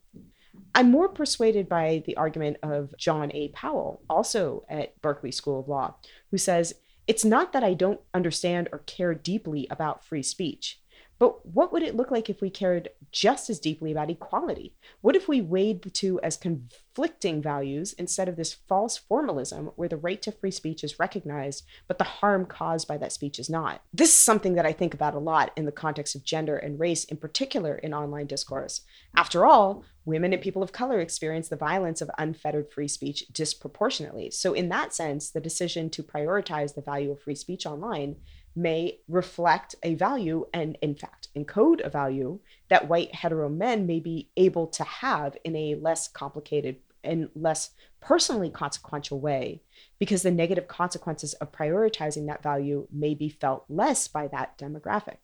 I'm more persuaded by the argument of John A. Powell, also at Berkeley School of Law, who says, It's not that I don't understand or care deeply about free speech. But what would it look like if we cared just as deeply about equality? What if we weighed the two as conflicting values instead of this false formalism where the right to free speech is recognized, but the harm caused by that speech is not? This is something that I think about a lot in the context of gender and race, in particular in online discourse. After all, women and people of color experience the violence of unfettered free speech disproportionately. So, in that sense, the decision to prioritize the value of free speech online may reflect a value and, in fact, encode a value that white hetero men may be able to have in a less complicated and less personally consequential way because the negative consequences of prioritizing that value may be felt less by that demographic.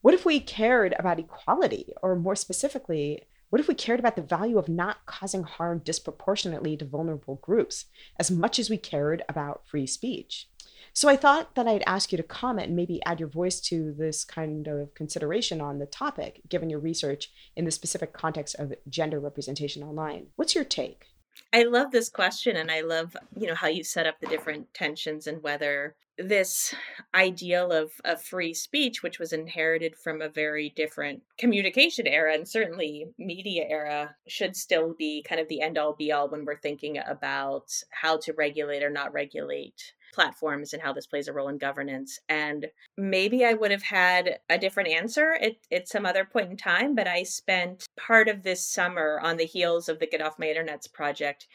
What if we cared about equality, or more specifically, what if we cared about the value of not causing harm disproportionately to vulnerable groups as much as we cared about free speech? So I thought that I'd ask you to comment and maybe add your voice to this kind of consideration on the topic, given your research in the specific context of gender representation online. What's your take? I love this question and I love, you know, how you set up the different tensions and whether this ideal of, of free speech, which was inherited from a very different communication era and certainly media era, should still be kind of the end all be all when we're thinking about how to regulate or not regulate platforms and how this plays a role in governance. And maybe I would have had a different answer at, at some other point in time, but I spent part of this summer on the heels of the Get Off My Internets project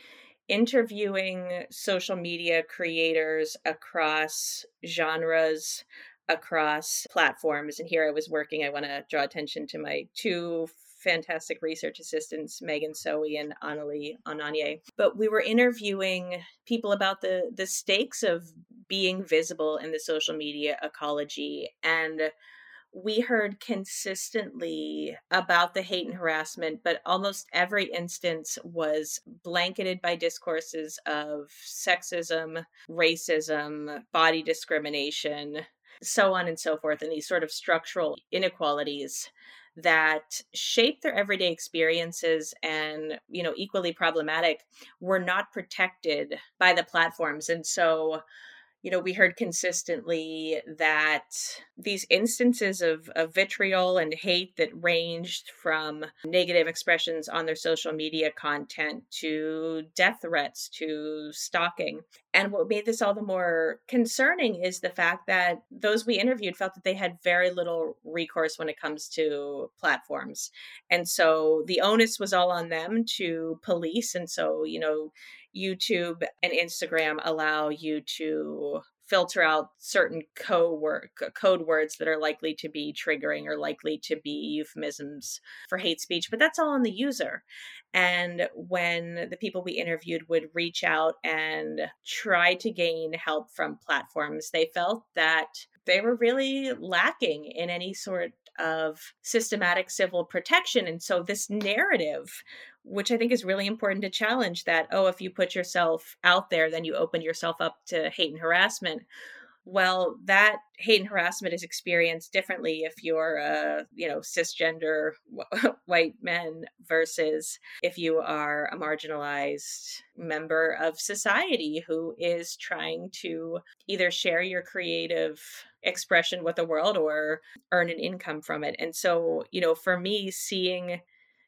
interviewing social media creators across genres across platforms and here i was working i want to draw attention to my two fantastic research assistants, Megan Sawey and Annalie Ananye. But we were interviewing people about the the stakes of being visible in the social media ecology and we heard consistently about the hate and harassment, but almost every instance was blanketed by discourses of sexism, racism, body discrimination, so on and so forth, and these sort of structural inequalities that shape their everyday experiences and you know equally problematic were not protected by the platforms. And so you know, we heard consistently that these instances of, of vitriol and hate that ranged from negative expressions on their social media content to death threats to stalking. And what made this all the more concerning is the fact that those we interviewed felt that they had very little recourse when it comes to platforms. And so the onus was all on them to police. And so, you know, YouTube and Instagram allow you to filter out certain code, word, code words that are likely to be triggering or likely to be euphemisms for hate speech, but that's all on the user. And when the people we interviewed would reach out and try to gain help from platforms, they felt that they were really lacking in any sort of systematic civil protection. And so, this narrative, which I think is really important to challenge that, oh, if you put yourself out there, then you open yourself up to hate and harassment well that hate and harassment is experienced differently if you're a you know cisgender white men versus if you are a marginalized member of society who is trying to either share your creative expression with the world or earn an income from it. And so you know for me seeing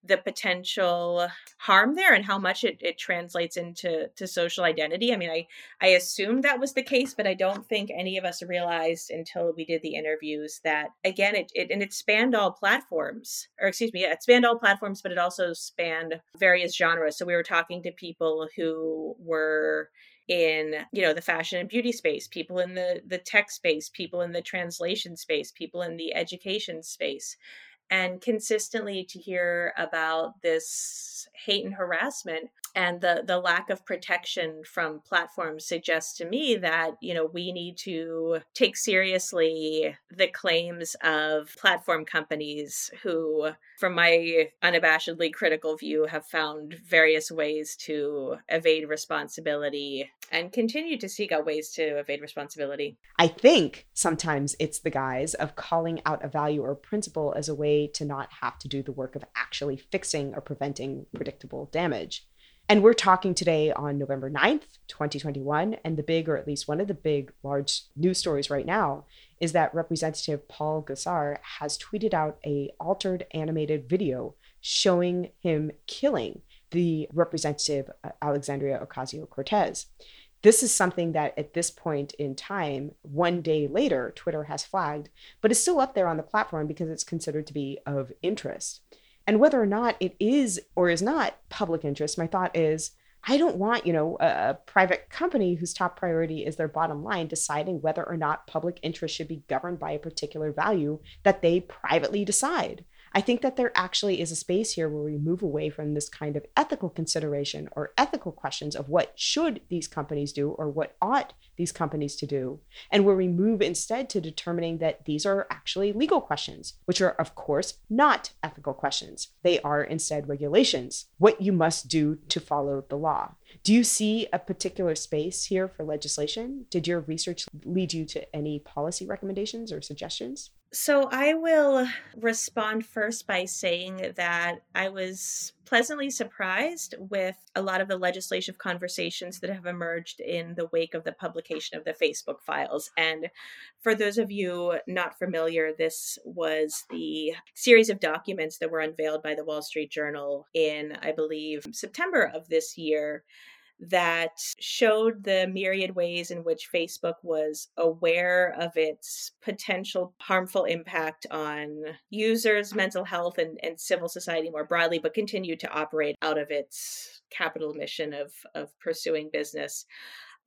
the potential harm there and how much it, it translates into to social identity. I mean, I I assumed that was the case, but I don't think any of us realized until we did the interviews that again it, it and it spanned all platforms, or excuse me, yeah, it spanned all platforms, but it also spanned various genres. So we were talking to people who were in you know the fashion and beauty space people in the the tech space people in the translation space people in the education space and consistently to hear about this hate and harassment and the the lack of protection from platforms suggests to me that you know we need to take seriously the claims of platform companies who from my unabashedly critical view have found various ways to evade responsibility and continue to seek out ways to evade responsibility. I think sometimes it's the guise of calling out a value or principle as a way to not have to do the work of actually fixing or preventing predictable damage and we're talking today on November 9th, 2021. And the big, or at least one of the big, large news stories right now is that Representative Paul Gosar has tweeted out a altered animated video showing him killing the representative uh, Alexandria Ocasio-Cortez. This is something that at this point in time, one day later, Twitter has flagged, but is still up there on the platform because it's considered to be of interest. And whether or not it is or is not public interest, my thought is I don't want, you know, a, private company whose top priority is their bottom line deciding whether or not public interest should be governed by a particular value that they privately decide. I think that there actually is a space here where we move away from this kind of ethical consideration or ethical questions of what should these companies do or what ought these companies to do, and where we move instead to determining that these are actually legal questions, which are, of course, not ethical questions. They are instead regulations, what you must do to follow the law. Do you see a particular space here for legislation? Did your research lead you to any policy recommendations or suggestions? So I will respond first by saying that I was pleasantly surprised with a lot of the legislative conversations that have emerged in the wake of the publication of the Facebook files. And for those of you not familiar, this was the series of documents that were unveiled by the Wall Street Journal in, I believe, September of this year that showed the myriad ways in which Facebook was aware of its potential harmful impact on users' mental health and, and civil society more broadly, but continued to operate out of its capital mission of, of pursuing business.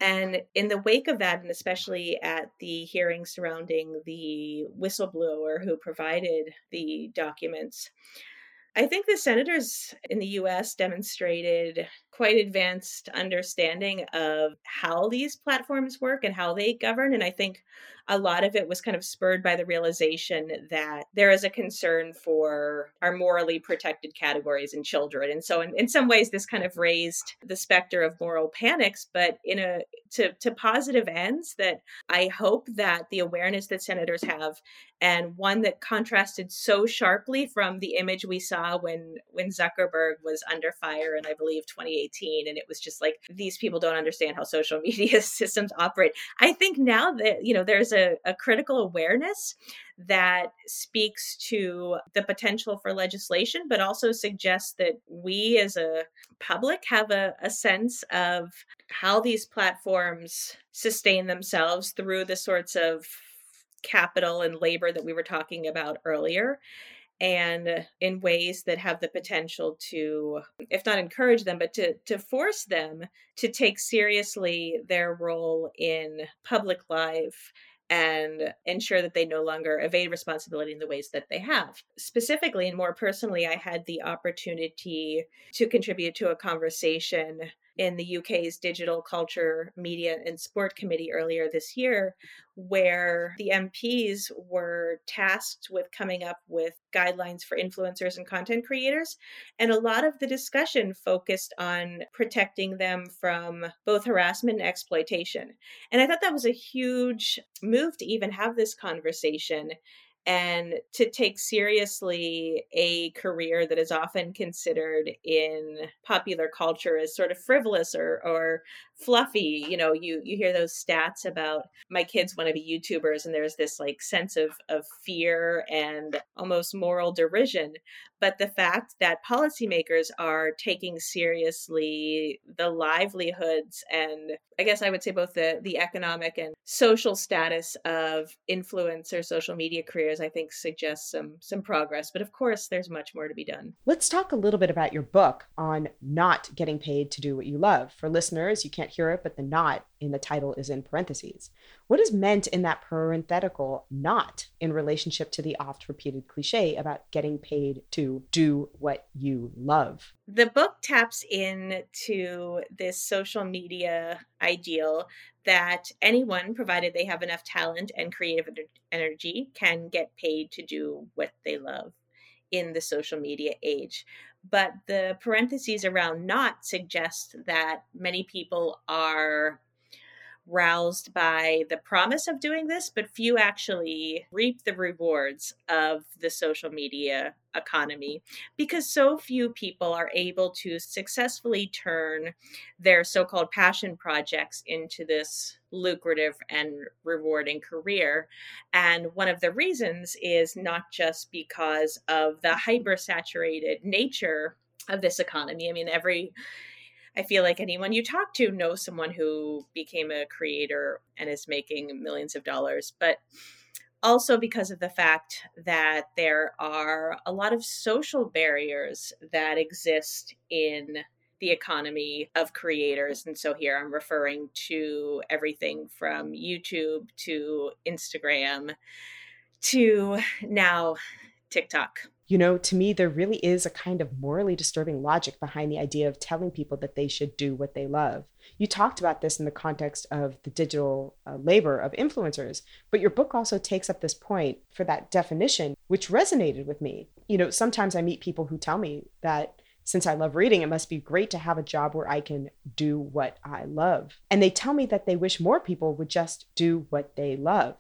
And in the wake of that, and especially at the hearing surrounding the whistleblower who provided the documents, I think the senators in the US demonstrated quite advanced understanding of how these platforms work and how they govern. And I think a lot of it was kind of spurred by the realization that there is a concern for our morally protected categories in children. And so in, in some ways this kind of raised the specter of moral panics, but in a to, to positive ends that I hope that the awareness that senators have and one that contrasted so sharply from the image we saw when when Zuckerberg was under fire in I believe 2018 and it was just like these people don't understand how social media systems operate. I think now that you know there's a, a critical awareness that speaks to the potential for legislation, but also suggests that we as a public have a, a sense of how these platforms sustain themselves through the sorts of capital and labor that we were talking about earlier and in ways that have the potential to if not encourage them but to to force them to take seriously their role in public life and ensure that they no longer evade responsibility in the ways that they have. Specifically and more personally, I had the opportunity to contribute to a conversation in the UK's Digital Culture, Media and Sport Committee earlier this year, where the MPs were tasked with coming up with guidelines for influencers and content creators. And a lot of the discussion focused on protecting them from both harassment and exploitation. And I thought that was a huge move to even have this conversation and to take seriously a career that is often considered in popular culture as sort of frivolous or or fluffy you know you you hear those stats about my kids want to be youtubers and there's this like sense of of fear and almost moral derision but the fact that policymakers are taking seriously the livelihoods and i guess i would say both the the economic and social status of influencer social media careers i think suggests some some progress but of course there's much more to be done. Let's talk a little bit about your book on not getting paid to do what you love. For listeners you can't hear it but the not in the title is in parentheses. What is meant in that parenthetical not in relationship to the oft repeated cliche about getting paid to do what you love? The book taps into this social media ideal that anyone, provided they have enough talent and creative energy, can get paid to do what they love in the social media age. But the parentheses around not suggest that many people are roused by the promise of doing this, but few actually reap the rewards of the social media economy because so few people are able to successfully turn their so called passion projects into this lucrative and rewarding career. And one of the reasons is not just because of the hyper-saturated nature of this economy. I mean, every I feel like anyone you talk to knows someone who became a creator and is making millions of dollars. But also because of the fact that there are a lot of social barriers that exist in the economy of creators. And so here I'm referring to everything from YouTube to Instagram to now TikTok. You know, to me, there really is a kind of morally disturbing logic behind the idea of telling people that they should do what they love. You talked about this in the context of the digital uh, labor of influencers, but your book also takes up this point for that definition, which resonated with me. You know, sometimes I meet people who tell me that since I love reading, it must be great to have a job where I can do what I love. And they tell me that they wish more people would just do what they love.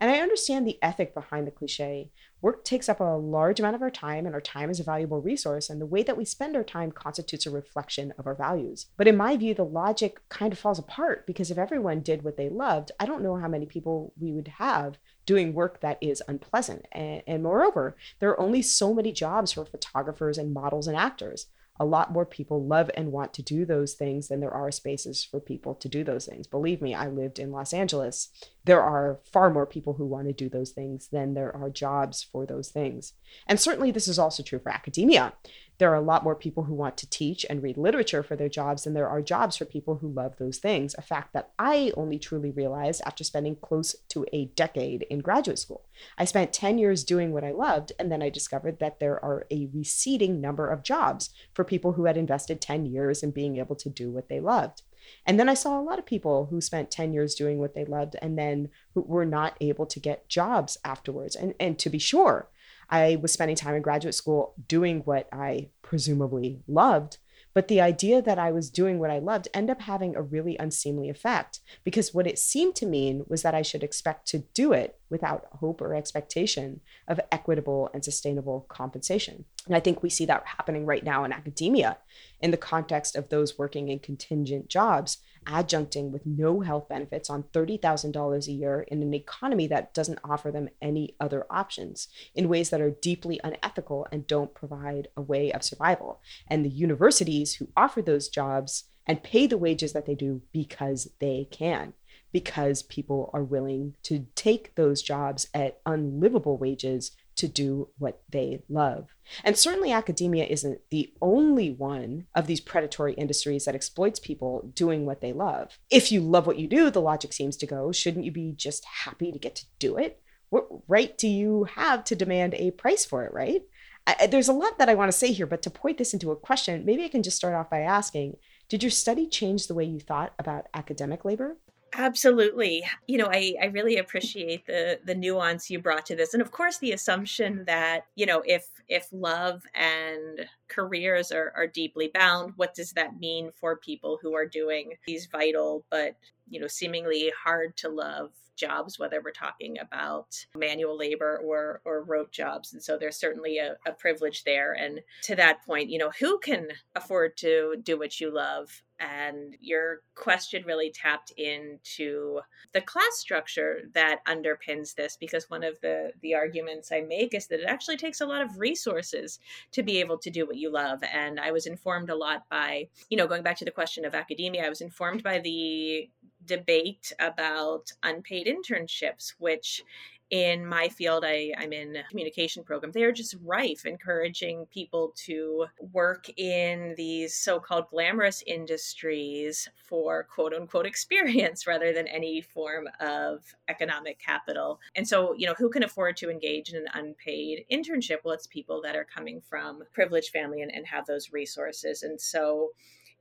And I understand the ethic behind the cliche. Work takes up a large amount of our time, and our time is a valuable resource, and the way that we spend our time constitutes a reflection of our values. But in my view, the logic kind of falls apart because if everyone did what they loved, I don't know how many people we would have doing work that is unpleasant. And, and moreover, there are only so many jobs for photographers and models and actors a lot more people love and want to do those things than there are spaces for people to do those things. Believe me, I lived in Los Angeles. There are far more people who want to do those things than there are jobs for those things. And certainly, this is also true for academia there are a lot more people who want to teach and read literature for their jobs than there are jobs for people who love those things, a fact that I only truly realized after spending close to a decade in graduate school. I spent 10 years doing what I loved, and then I discovered that there are a receding number of jobs for people who had invested 10 years in being able to do what they loved. And then I saw a lot of people who spent 10 years doing what they loved and then who were not able to get jobs afterwards. And, and to be sure, I was spending time in graduate school doing what I presumably loved. But the idea that I was doing what I loved ended up having a really unseemly effect because what it seemed to mean was that I should expect to do it without hope or expectation of equitable and sustainable compensation. And I think we see that happening right now in academia in the context of those working in contingent jobs adjuncting with no health benefits on $30,000 a year in an economy that doesn't offer them any other options in ways that are deeply unethical and don't provide a way of survival. And the universities who offer those jobs and pay the wages that they do because they can because people are willing to take those jobs at unlivable wages to do what they love. And certainly, academia isn't the only one of these predatory industries that exploits people doing what they love. If you love what you do, the logic seems to go, shouldn't you be just happy to get to do it? What right do you have to demand a price for it, right? I, there's a lot that I want to say here, but to point this into a question, maybe I can just start off by asking Did your study change the way you thought about academic labor? Absolutely. You know, I, I really appreciate the the nuance you brought to this. And of course the assumption that, you know, if if love and careers are, are deeply bound, what does that mean for people who are doing these vital but, you know, seemingly hard to love jobs, whether we're talking about manual labor or or rote jobs. And so there's certainly a, a privilege there. And to that point, you know, who can afford to do what you love? And your question really tapped into the class structure that underpins this because one of the the arguments I make is that it actually takes a lot of resources to be able to do what you love. And I was informed a lot by, you know, going back to the question of academia, I was informed by the debate about unpaid internships, which in my field I, i'm in communication program they are just rife encouraging people to work in these so-called glamorous industries for quote unquote experience rather than any form of economic capital. And so you know who can afford to engage in an unpaid internship? Well it's people that are coming from privileged family and, and have those resources. And so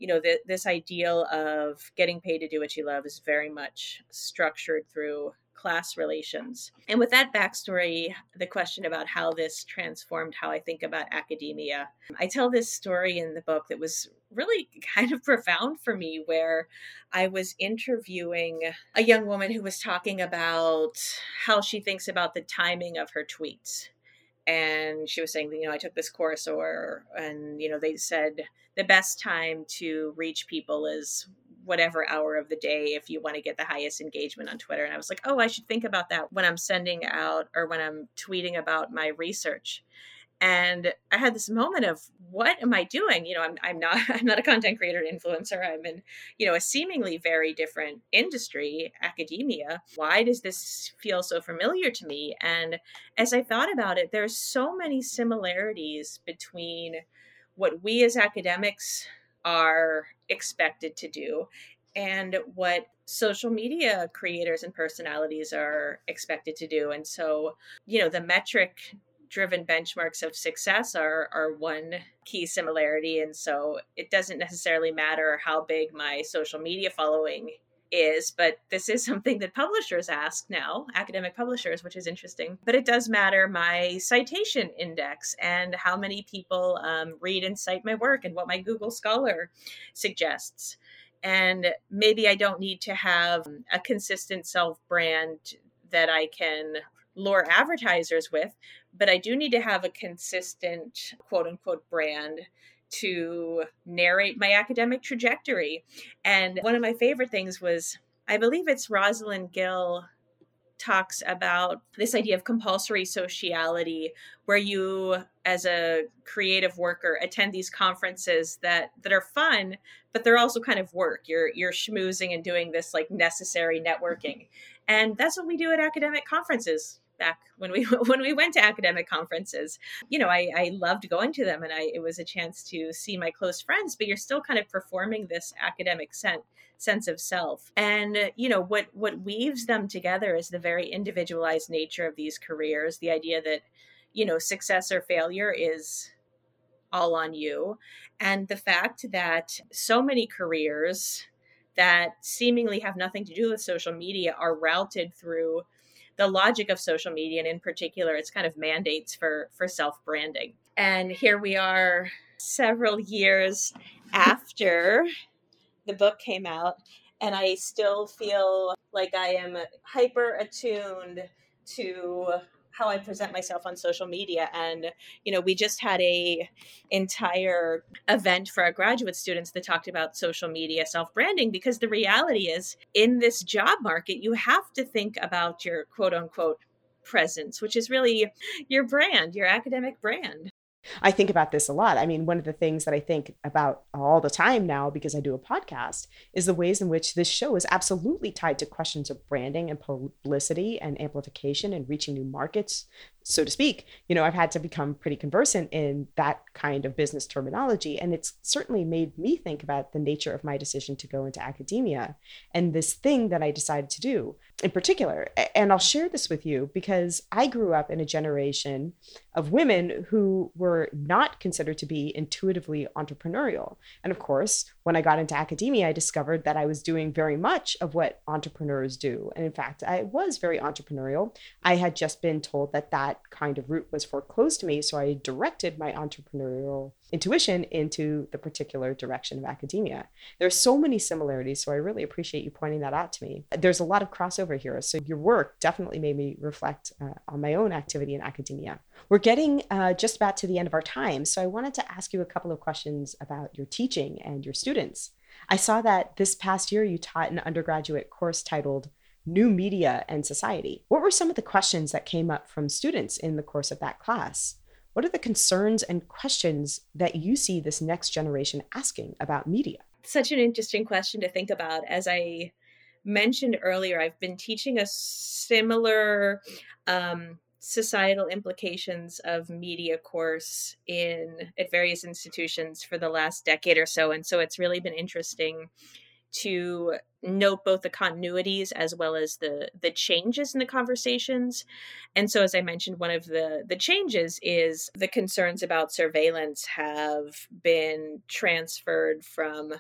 you know, the, this ideal of getting paid to do what you love is very much structured through class relations. And with that backstory, the question about how this transformed how I think about academia, I tell this story in the book that was really kind of profound for me, where I was interviewing a young woman who was talking about how she thinks about the timing of her tweets and she was saying you know i took this course or and you know they said the best time to reach people is whatever hour of the day if you want to get the highest engagement on twitter. And i was like oh i should think about that when i'm sending out or when i'm tweeting about my research and i had this moment of what am i doing? You know i'm, I'm not i'm not a content creator influencer. I'm in you know a seemingly very different industry academia. Why does this feel so familiar to me? And as i thought about it there's so many similarities between what we as academics are expected to do and what social media creators and personalities are expected to do. And so you know the metric driven benchmarks of success are are one key similarity and so it doesn't necessarily matter how big my social media following is, but this is something that publishers ask now, academic publishers, which is interesting. But it does matter my citation index and how many people um, read and cite my work and what my Google Scholar suggests. And maybe I don't need to have a consistent self brand that I can lure advertisers with, but I do need to have a consistent quote unquote brand to narrate my academic trajectory. And one of my favorite things was, I believe it's Rosalind Gill talks about this idea of compulsory sociality where you as a creative worker attend these conferences that that are fun but they're also kind of work. You're you're schmoozing and doing this like necessary networking. And that's what we do at academic conferences back when we when we went to academic conferences. You know I, I loved going to them and i it was a chance to see my close friends but you're still kind of performing this academic sense sense of self. And you know what what weaves them together is the very individualized nature of these careers the idea that you know success or failure is all on you and the fact that so many careers that seemingly have nothing to do with social media are routed through the logic of social media and in particular its kind of mandates for for self-branding. And here we are several years after the book came out and i still feel like i am hyper attuned to how I present myself on social media. And, you know, we just had a entire event for our graduate students that talked about social media self-branding because the reality is in this job market, you have to think about your quote unquote presence, which is really your brand, your academic brand. I think about this a lot. I mean, one of the things that I think about all the time now, because I do a podcast, is the ways in which this show is absolutely tied to questions of branding and publicity and amplification and reaching new markets, so to speak, you know, I've had to become pretty conversant in that kind of business terminology. And it's certainly made me think about the nature of my decision to go into academia and this thing that I decided to do in particular. And I'll share this with you because I grew up in a generation of women who were not considered to be intuitively entrepreneurial. And of course, when I got into academia, I discovered that I was doing very much of what entrepreneurs do. And in fact, I was very entrepreneurial. I had just been told that that kind of route was foreclosed to me. So I directed my entrepreneurial intuition into the particular direction of academia. There are so many similarities. So I really appreciate you pointing that out to me. There's a lot of crossover here. So your work definitely made me reflect uh, on my own activity in academia. We're getting uh, just about to the end of our time. So I wanted to ask you a couple of questions about your teaching and your students. I saw that this past year you taught an undergraduate course titled New Media and Society. What were some of the questions that came up from students in the course of that class? What are the concerns and questions that you see this next generation asking about media? Such an interesting question to think about. As I mentioned earlier, I've been teaching a similar um, societal implications of media course in at various institutions for the last decade or so and so it's really been interesting to note both the continuities as well as the the changes in the conversations and so as i mentioned one of the the changes is the concerns about surveillance have been transferred from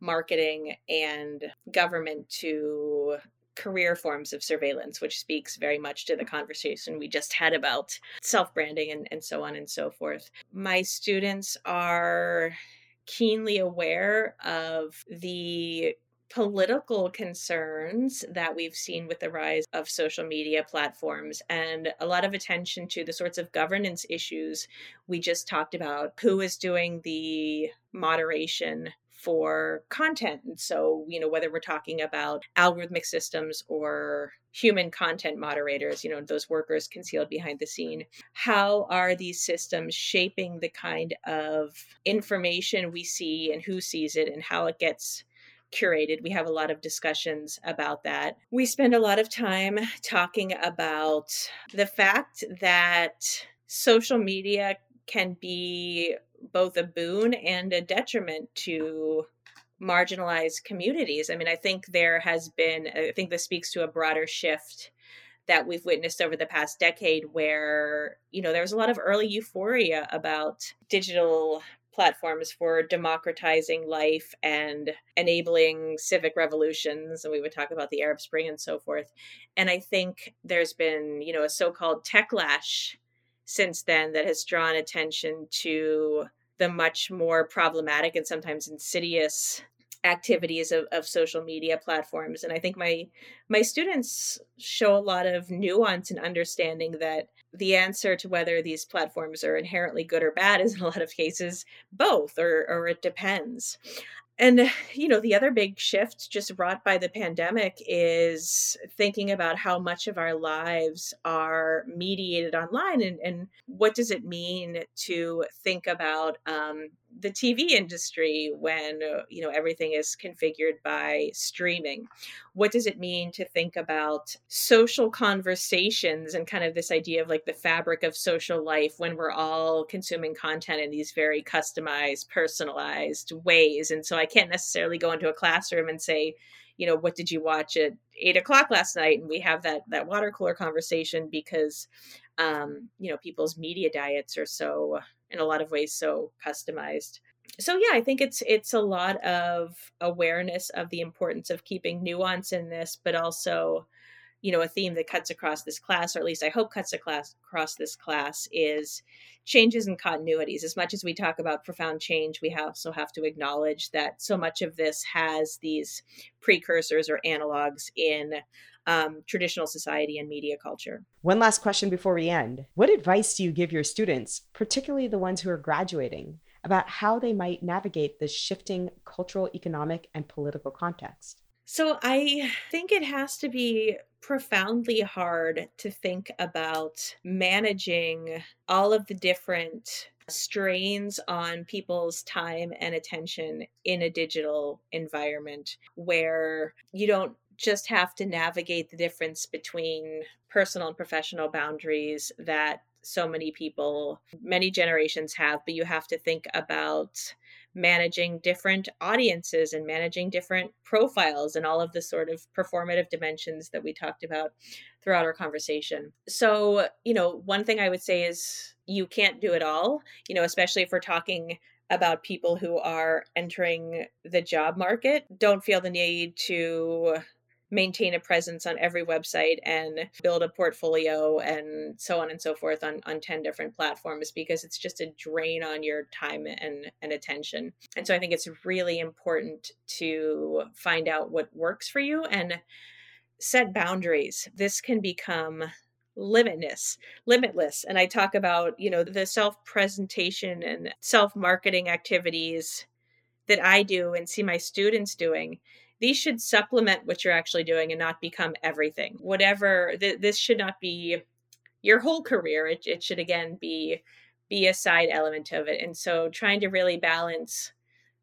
marketing and government to career forms of surveillance, which speaks very much to the conversation we just had about self branding and, and so on and so forth. My students are keenly aware of the political concerns that we've seen with the rise of social media platforms and a lot of attention to the sorts of governance issues we just talked about. Who is doing the moderation for content. And so, you know, whether we're talking about algorithmic systems or human content moderators, you know, those workers concealed behind the scene, how are these systems shaping the kind of information we see and who sees it and how it gets curated. We have a lot of discussions about that. We spend a lot of time talking about the fact that social media can be both a boon and a detriment to marginalized communities. I mean, I think there has been, I think this speaks to a broader shift that we've witnessed over the past decade where, you know, there was a lot of early euphoria about digital platforms for democratizing life and enabling civic revolutions and we would talk about the arab spring and so forth and i think there's been you know a so-called techlash since then that has drawn attention to the much more problematic and sometimes insidious activities of, of social media platforms. And i think my my students show a lot of nuance and understanding that the answer to whether these platforms are inherently good or bad is in a lot of cases both or or it depends and you know the other big shift just brought by the pandemic is thinking about how much of our lives are mediated online and, and what does it mean to think about um, the TV industry when you know everything is configured by streaming? What does it mean to think about social conversations and kind of this idea of like the fabric of social life when we're all consuming content in these very customized, personalized ways? And so I can't necessarily go into a classroom and say, you know, what did you watch at eight o'clock last night? And we have that that water cooler conversation because um, you know, people's media diets are so in a lot of ways so customized so yeah i think it's it's a lot of awareness of the importance of keeping nuance in this but also you know a theme that cuts across this class or at least i hope cuts across across this class is changes and continuities as much as we talk about profound change we also have to acknowledge that so much of this has these precursors or analogs in um, traditional society and media culture. One last question before we end. What advice do you give your students, particularly the ones who are graduating, about how they might navigate this shifting cultural, economic, and political context? So I think it has to be profoundly hard to think about managing all of the different strains on people's time and attention in a digital environment where you don't just have to navigate the difference between personal and professional boundaries that so many people, many generations have, but you have to think about managing different audiences and managing different profiles and all of the sort of performative dimensions that we talked about throughout our conversation. So, you know, one thing I would say is you can't do it all, you know, especially if we're talking about people who are entering the job market. Don't feel the need to maintain a presence on every website and build a portfolio and so on and so forth on, on 10 different platforms because it's just a drain on your time and, and attention. And so I think it's really important to find out what works for you and set boundaries. This can become limitless limitless and i talk about you know the self presentation and self marketing activities that i do and see my students doing these should supplement what you're actually doing and not become everything. Whatever th- this should not be your whole career. It, it should again be be a side element of it. And so trying to really balance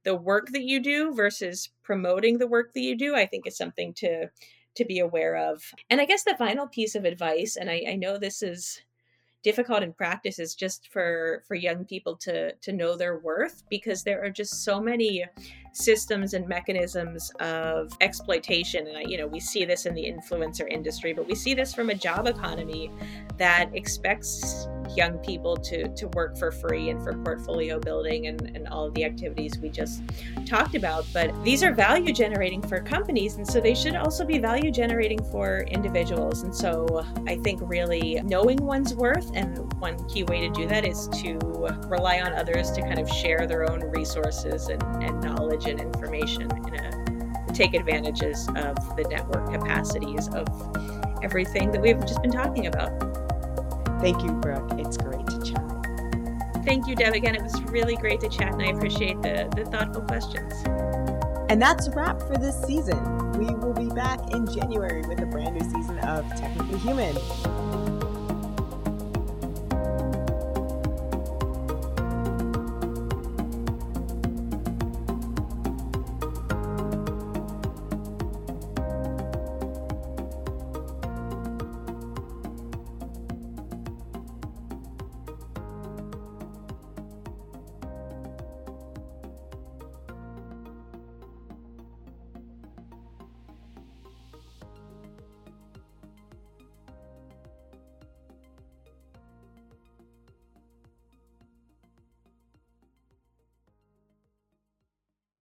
the work that you do versus promoting the work that you do, I think is something to to be aware of. And I guess the final piece of advice, and I, I know this is difficult in practice is just for for young people to to know their worth because there are just so many systems and mechanisms of exploitation. And you know we see this in the influencer industry but we see this from a job economy that expects young people to to work for free and for portfolio building and, and all of the activities we just talked about but these are value generating for companies and so they should also be value generating for individuals and so i think really knowing one's worth and one key way to do that is to rely on others to kind of share their own resources and, and knowledge and information in a uh, take advantages of the network capacities of everything that we've just been talking about. Thank you, Brooke. It's great to chat. Thank you, Deb. Again, it was really great to chat, and I appreciate the, the thoughtful questions. And that's a wrap for this season. We will be back in January with a brand new season of Technically Human.